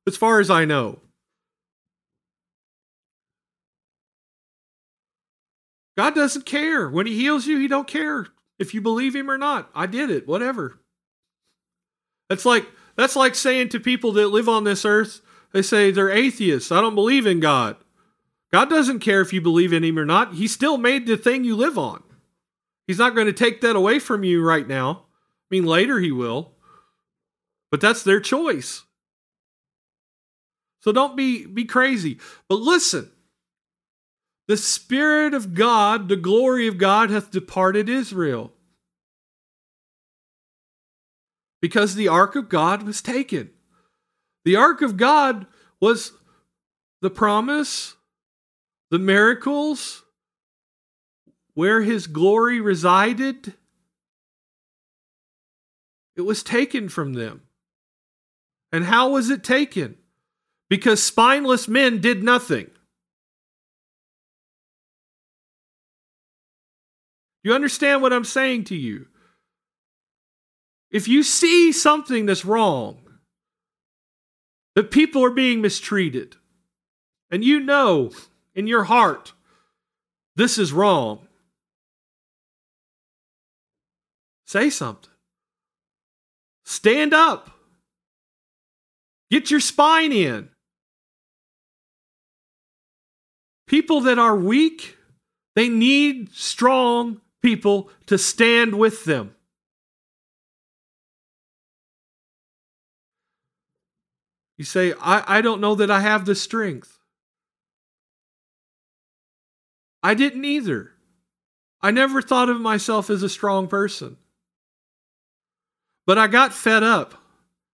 as far as I know. God doesn't care. When he heals you, he don't care if you believe him or not. I did it, whatever. That's like that's like saying to people that live on this earth, they say they're atheists. I don't believe in God. God doesn't care if you believe in him or not. He still made the thing you live on. He's not going to take that away from you right now. I mean, later he will. But that's their choice. So don't be be crazy. But listen. The spirit of God, the glory of God hath departed Israel. Because the ark of God was taken. The ark of God was the promise, the miracles, where his glory resided. It was taken from them. And how was it taken? Because spineless men did nothing. You understand what I'm saying to you? If you see something that's wrong, that people are being mistreated, and you know in your heart this is wrong, say something. Stand up. Get your spine in. People that are weak, they need strong people to stand with them. You say, I, I don't know that I have the strength. I didn't either. I never thought of myself as a strong person. But I got fed up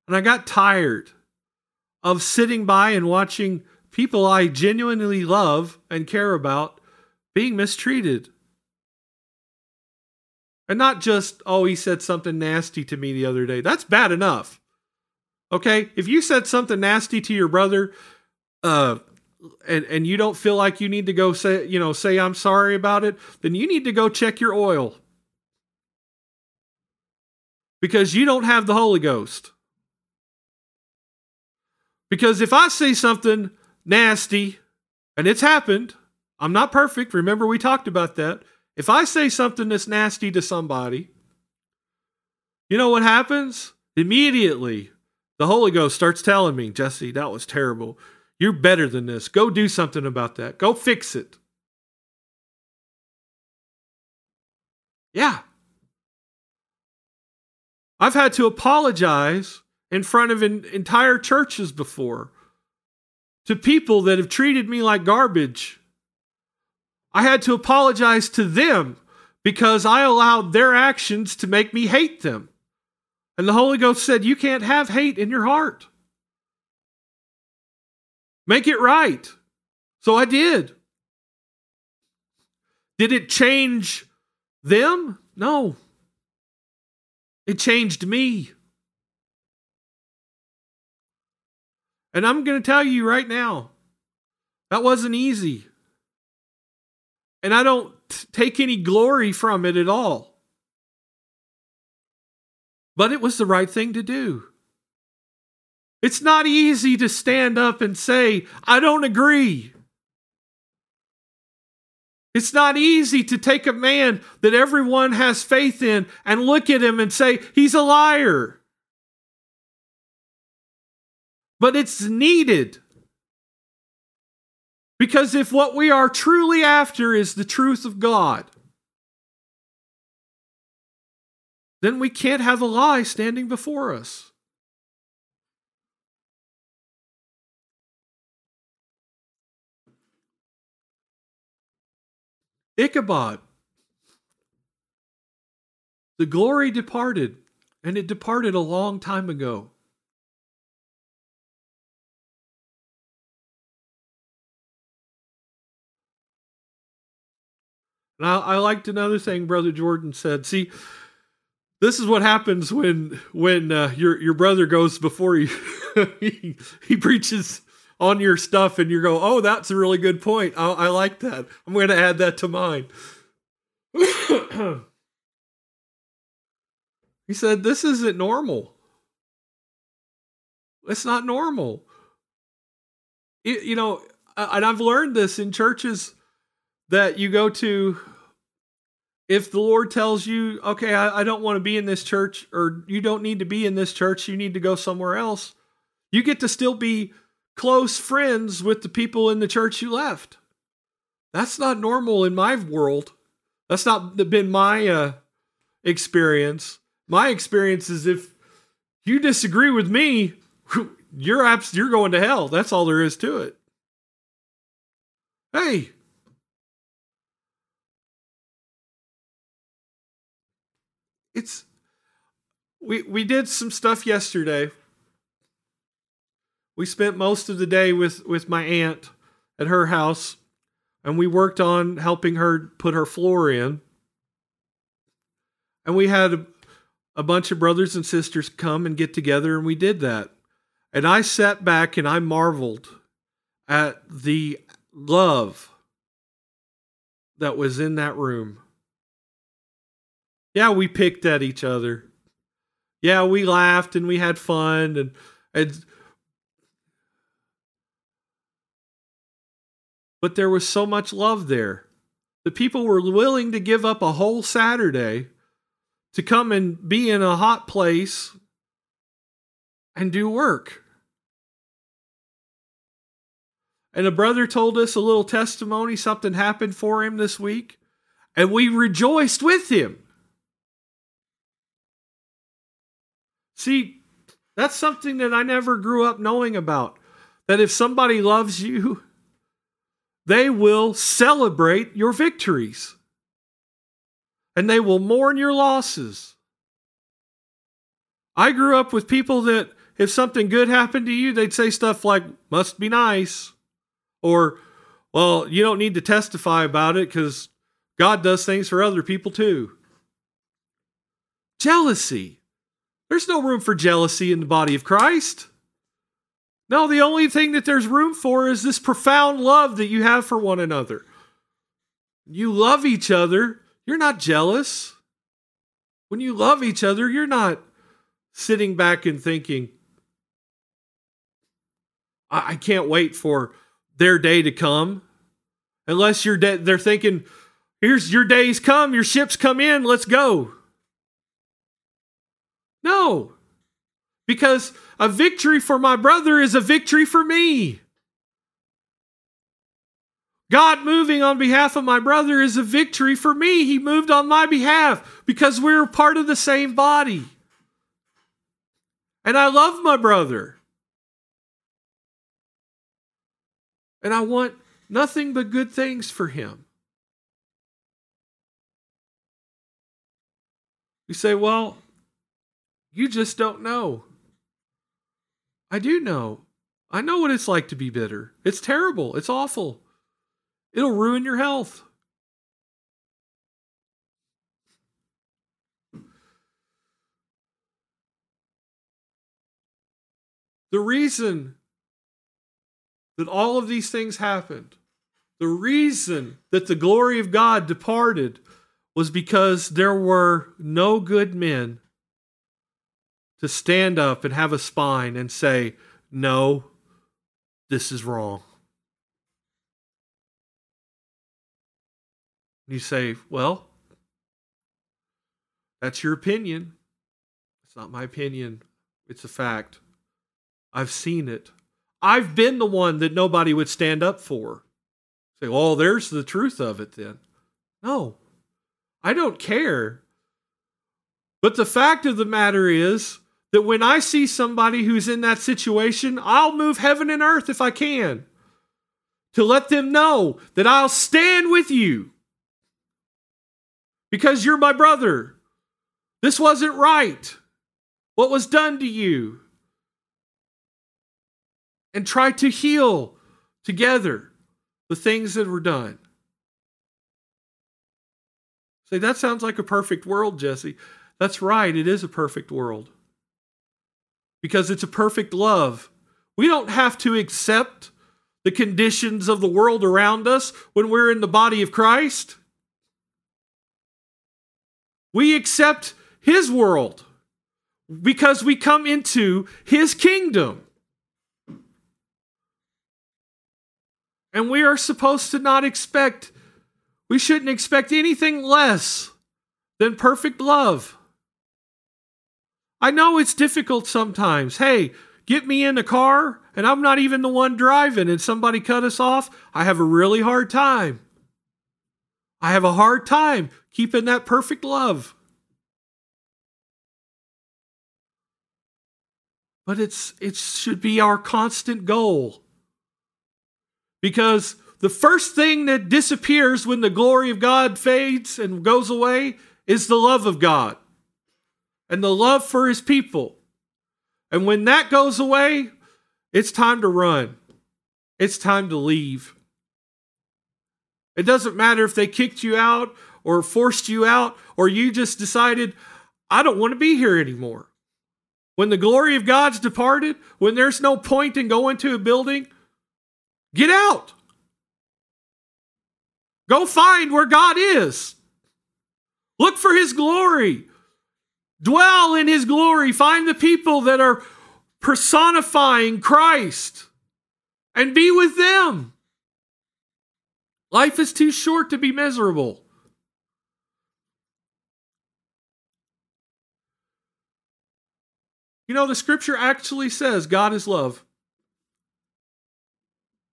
and I got tired of sitting by and watching people I genuinely love and care about being mistreated. And not just, oh, he said something nasty to me the other day. That's bad enough. Okay? If you said something nasty to your brother, uh, and and you don't feel like you need to go say, you know, say I'm sorry about it, then you need to go check your oil. Because you don't have the Holy Ghost. Because if I say something nasty, and it's happened, I'm not perfect. Remember, we talked about that. If I say something that's nasty to somebody, you know what happens? Immediately, the Holy Ghost starts telling me, Jesse, that was terrible. You're better than this. Go do something about that. Go fix it. Yeah. I've had to apologize in front of entire churches before to people that have treated me like garbage I had to apologize to them because I allowed their actions to make me hate them. And the Holy Ghost said, You can't have hate in your heart. Make it right. So I did. Did it change them? No. It changed me. And I'm going to tell you right now, that wasn't easy. And I don't take any glory from it at all. But it was the right thing to do. It's not easy to stand up and say, I don't agree. It's not easy to take a man that everyone has faith in and look at him and say, he's a liar. But it's needed. Because if what we are truly after is the truth of God, then we can't have a lie standing before us. Ichabod. The glory departed, and it departed a long time ago. And I, I liked another thing Brother Jordan said. See, this is what happens when when uh, your your brother goes before you. he, he preaches on your stuff, and you go, "Oh, that's a really good point. I, I like that. I'm going to add that to mine." he said, This isn't normal. It's not normal. It, you know, and I've learned this in churches that you go to. If the Lord tells you, okay, I, I don't want to be in this church, or you don't need to be in this church, you need to go somewhere else, you get to still be close friends with the people in the church you left. That's not normal in my world. That's not been my uh, experience. My experience is if you disagree with me, you're abs- you're going to hell. That's all there is to it. Hey. It's we we did some stuff yesterday. We spent most of the day with with my aunt at her house and we worked on helping her put her floor in. And we had a, a bunch of brothers and sisters come and get together, and we did that. And I sat back and I marveled at the love that was in that room. Yeah, we picked at each other. Yeah, we laughed and we had fun and and but there was so much love there. The people were willing to give up a whole Saturday to come and be in a hot place and do work. And a brother told us a little testimony, something happened for him this week, and we rejoiced with him. See, that's something that I never grew up knowing about. That if somebody loves you, they will celebrate your victories and they will mourn your losses. I grew up with people that if something good happened to you, they'd say stuff like, must be nice. Or, well, you don't need to testify about it because God does things for other people too. Jealousy. There's no room for jealousy in the body of Christ. No, the only thing that there's room for is this profound love that you have for one another. You love each other, you're not jealous. When you love each other, you're not sitting back and thinking, I, I can't wait for their day to come. Unless you're de- they're thinking, here's your day's come, your ship's come in, let's go. No. Because a victory for my brother is a victory for me. God moving on behalf of my brother is a victory for me. He moved on my behalf because we're part of the same body. And I love my brother. And I want nothing but good things for him. You say, well, you just don't know. I do know. I know what it's like to be bitter. It's terrible. It's awful. It'll ruin your health. The reason that all of these things happened, the reason that the glory of God departed was because there were no good men to stand up and have a spine and say, no, this is wrong. You say, well, that's your opinion. It's not my opinion, it's a fact. I've seen it. I've been the one that nobody would stand up for. Say, well, there's the truth of it then. No, I don't care. But the fact of the matter is, that when I see somebody who's in that situation, I'll move heaven and earth if I can to let them know that I'll stand with you because you're my brother. This wasn't right. What was done to you? And try to heal together the things that were done. Say, that sounds like a perfect world, Jesse. That's right, it is a perfect world because it's a perfect love. We don't have to accept the conditions of the world around us when we're in the body of Christ. We accept his world because we come into his kingdom. And we are supposed to not expect, we shouldn't expect anything less than perfect love. I know it's difficult sometimes. Hey, get me in the car and I'm not even the one driving and somebody cut us off. I have a really hard time. I have a hard time keeping that perfect love. But it's it should be our constant goal. Because the first thing that disappears when the glory of God fades and goes away is the love of God and the love for his people. And when that goes away, it's time to run. It's time to leave. It doesn't matter if they kicked you out or forced you out or you just decided, I don't want to be here anymore. When the glory of God's departed, when there's no point in going to a building, get out. Go find where God is. Look for his glory. Dwell in his glory. Find the people that are personifying Christ and be with them. Life is too short to be miserable. You know, the scripture actually says God is love.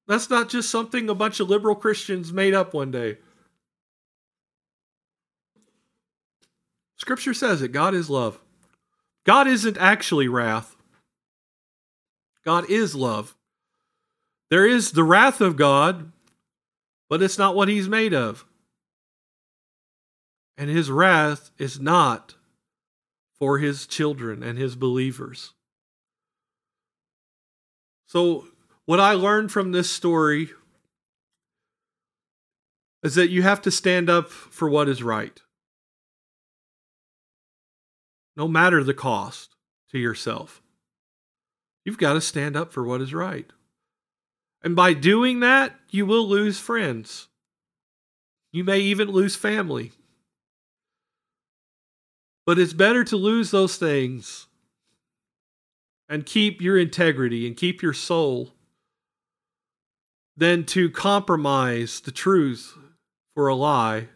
That's not just something a bunch of liberal Christians made up one day. Scripture says it God is love. God isn't actually wrath, God is love. There is the wrath of God, but it's not what he's made of. And his wrath is not for his children and his believers. So, what I learned from this story is that you have to stand up for what is right, no matter the cost to yourself. You've got to stand up for what is right. And by doing that, you will lose friends. You may even lose family. But it's better to lose those things and keep your integrity and keep your soul than to compromise the truth for a lie.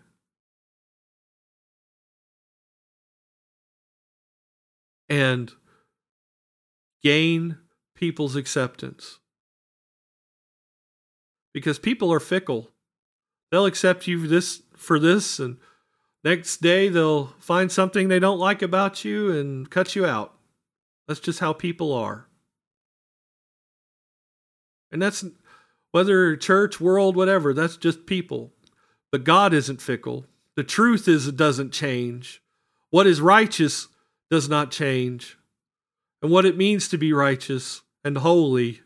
And gain people's acceptance. Because people are fickle. They'll accept you this for this and Next day, they'll find something they don't like about you and cut you out. That's just how people are. And that's whether church, world, whatever, that's just people. But God isn't fickle. The truth is it doesn't change. What is righteous does not change. And what it means to be righteous and holy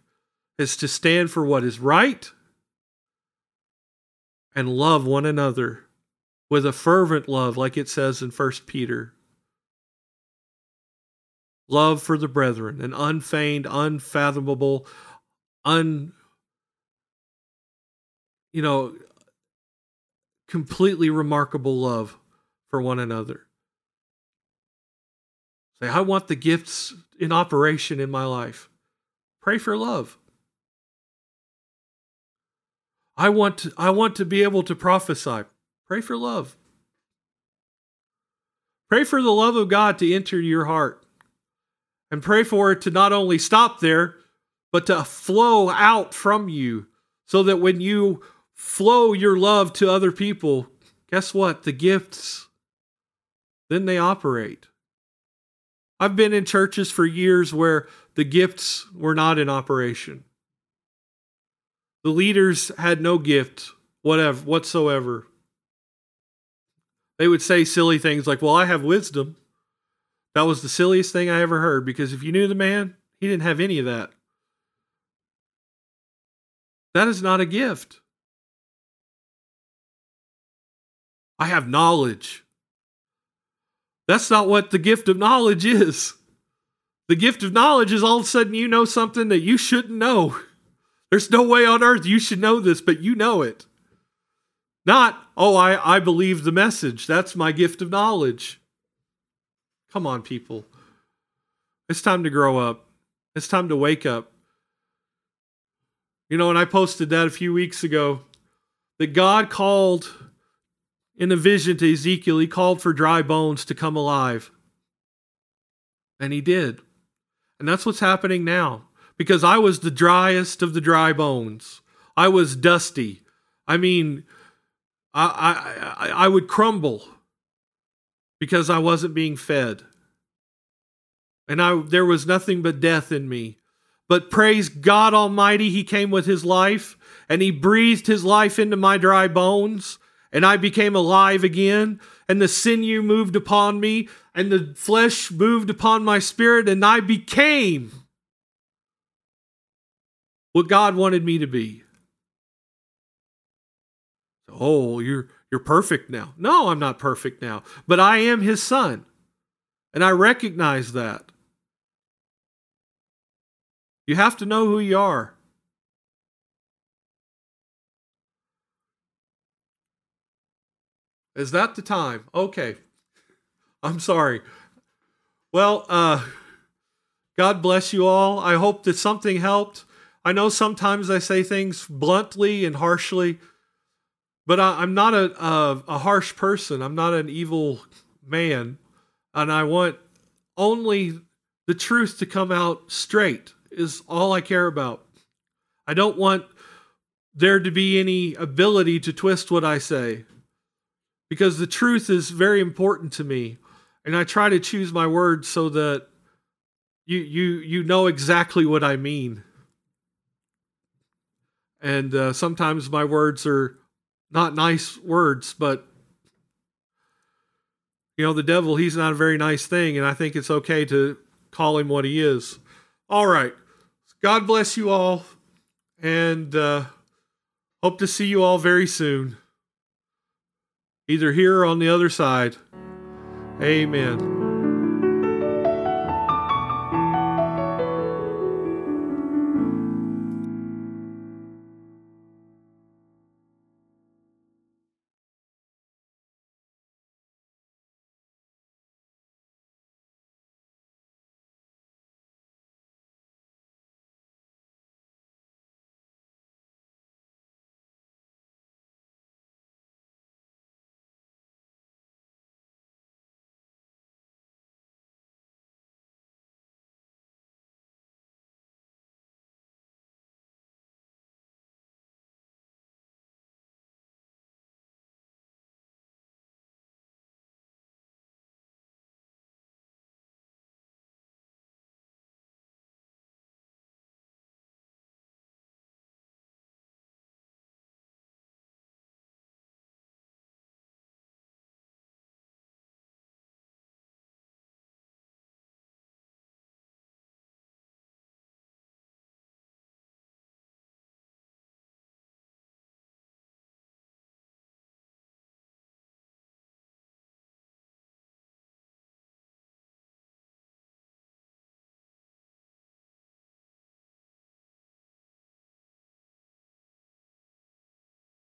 is to stand for what is right and love one another with a fervent love, like it says in 1 Peter. Love for the brethren, an unfeigned, unfathomable, un you know, completely remarkable love for one another. Say, I want the gifts in operation in my life. Pray for love. I want to, I want to be able to prophesy. Pray for love. Pray for the love of God to enter your heart. And pray for it to not only stop there, but to flow out from you so that when you flow your love to other people, guess what? The gifts, then they operate. I've been in churches for years where the gifts were not in operation. The leaders had no gift whatever whatsoever. They would say silly things like, Well, I have wisdom. That was the silliest thing I ever heard because if you knew the man, he didn't have any of that. That is not a gift. I have knowledge. That's not what the gift of knowledge is. The gift of knowledge is all of a sudden you know something that you shouldn't know. There's no way on earth you should know this, but you know it. Not, oh, I, I believe the message. That's my gift of knowledge. Come on, people. It's time to grow up. It's time to wake up. You know, and I posted that a few weeks ago that God called in a vision to Ezekiel, he called for dry bones to come alive. And he did. And that's what's happening now because I was the driest of the dry bones. I was dusty. I mean, I, I, I would crumble because I wasn't being fed. And I, there was nothing but death in me. But praise God Almighty, He came with His life and He breathed His life into my dry bones, and I became alive again. And the sinew moved upon me, and the flesh moved upon my spirit, and I became what God wanted me to be. Oh, you're you're perfect now. No, I'm not perfect now, but I am his son. And I recognize that. You have to know who you are. Is that the time? Okay. I'm sorry. Well, uh God bless you all. I hope that something helped. I know sometimes I say things bluntly and harshly, but I, am not a, a, a harsh person. I'm not an evil man, and I want only the truth to come out straight. Is all I care about. I don't want there to be any ability to twist what I say because the truth is very important to me and I try to choose my words so that you you you know exactly what I mean and uh, sometimes my words are not nice words, but you know, the devil, he's not a very nice thing, and I think it's okay to call him what he is. All right. God bless you all, and uh, hope to see you all very soon, either here or on the other side. Amen.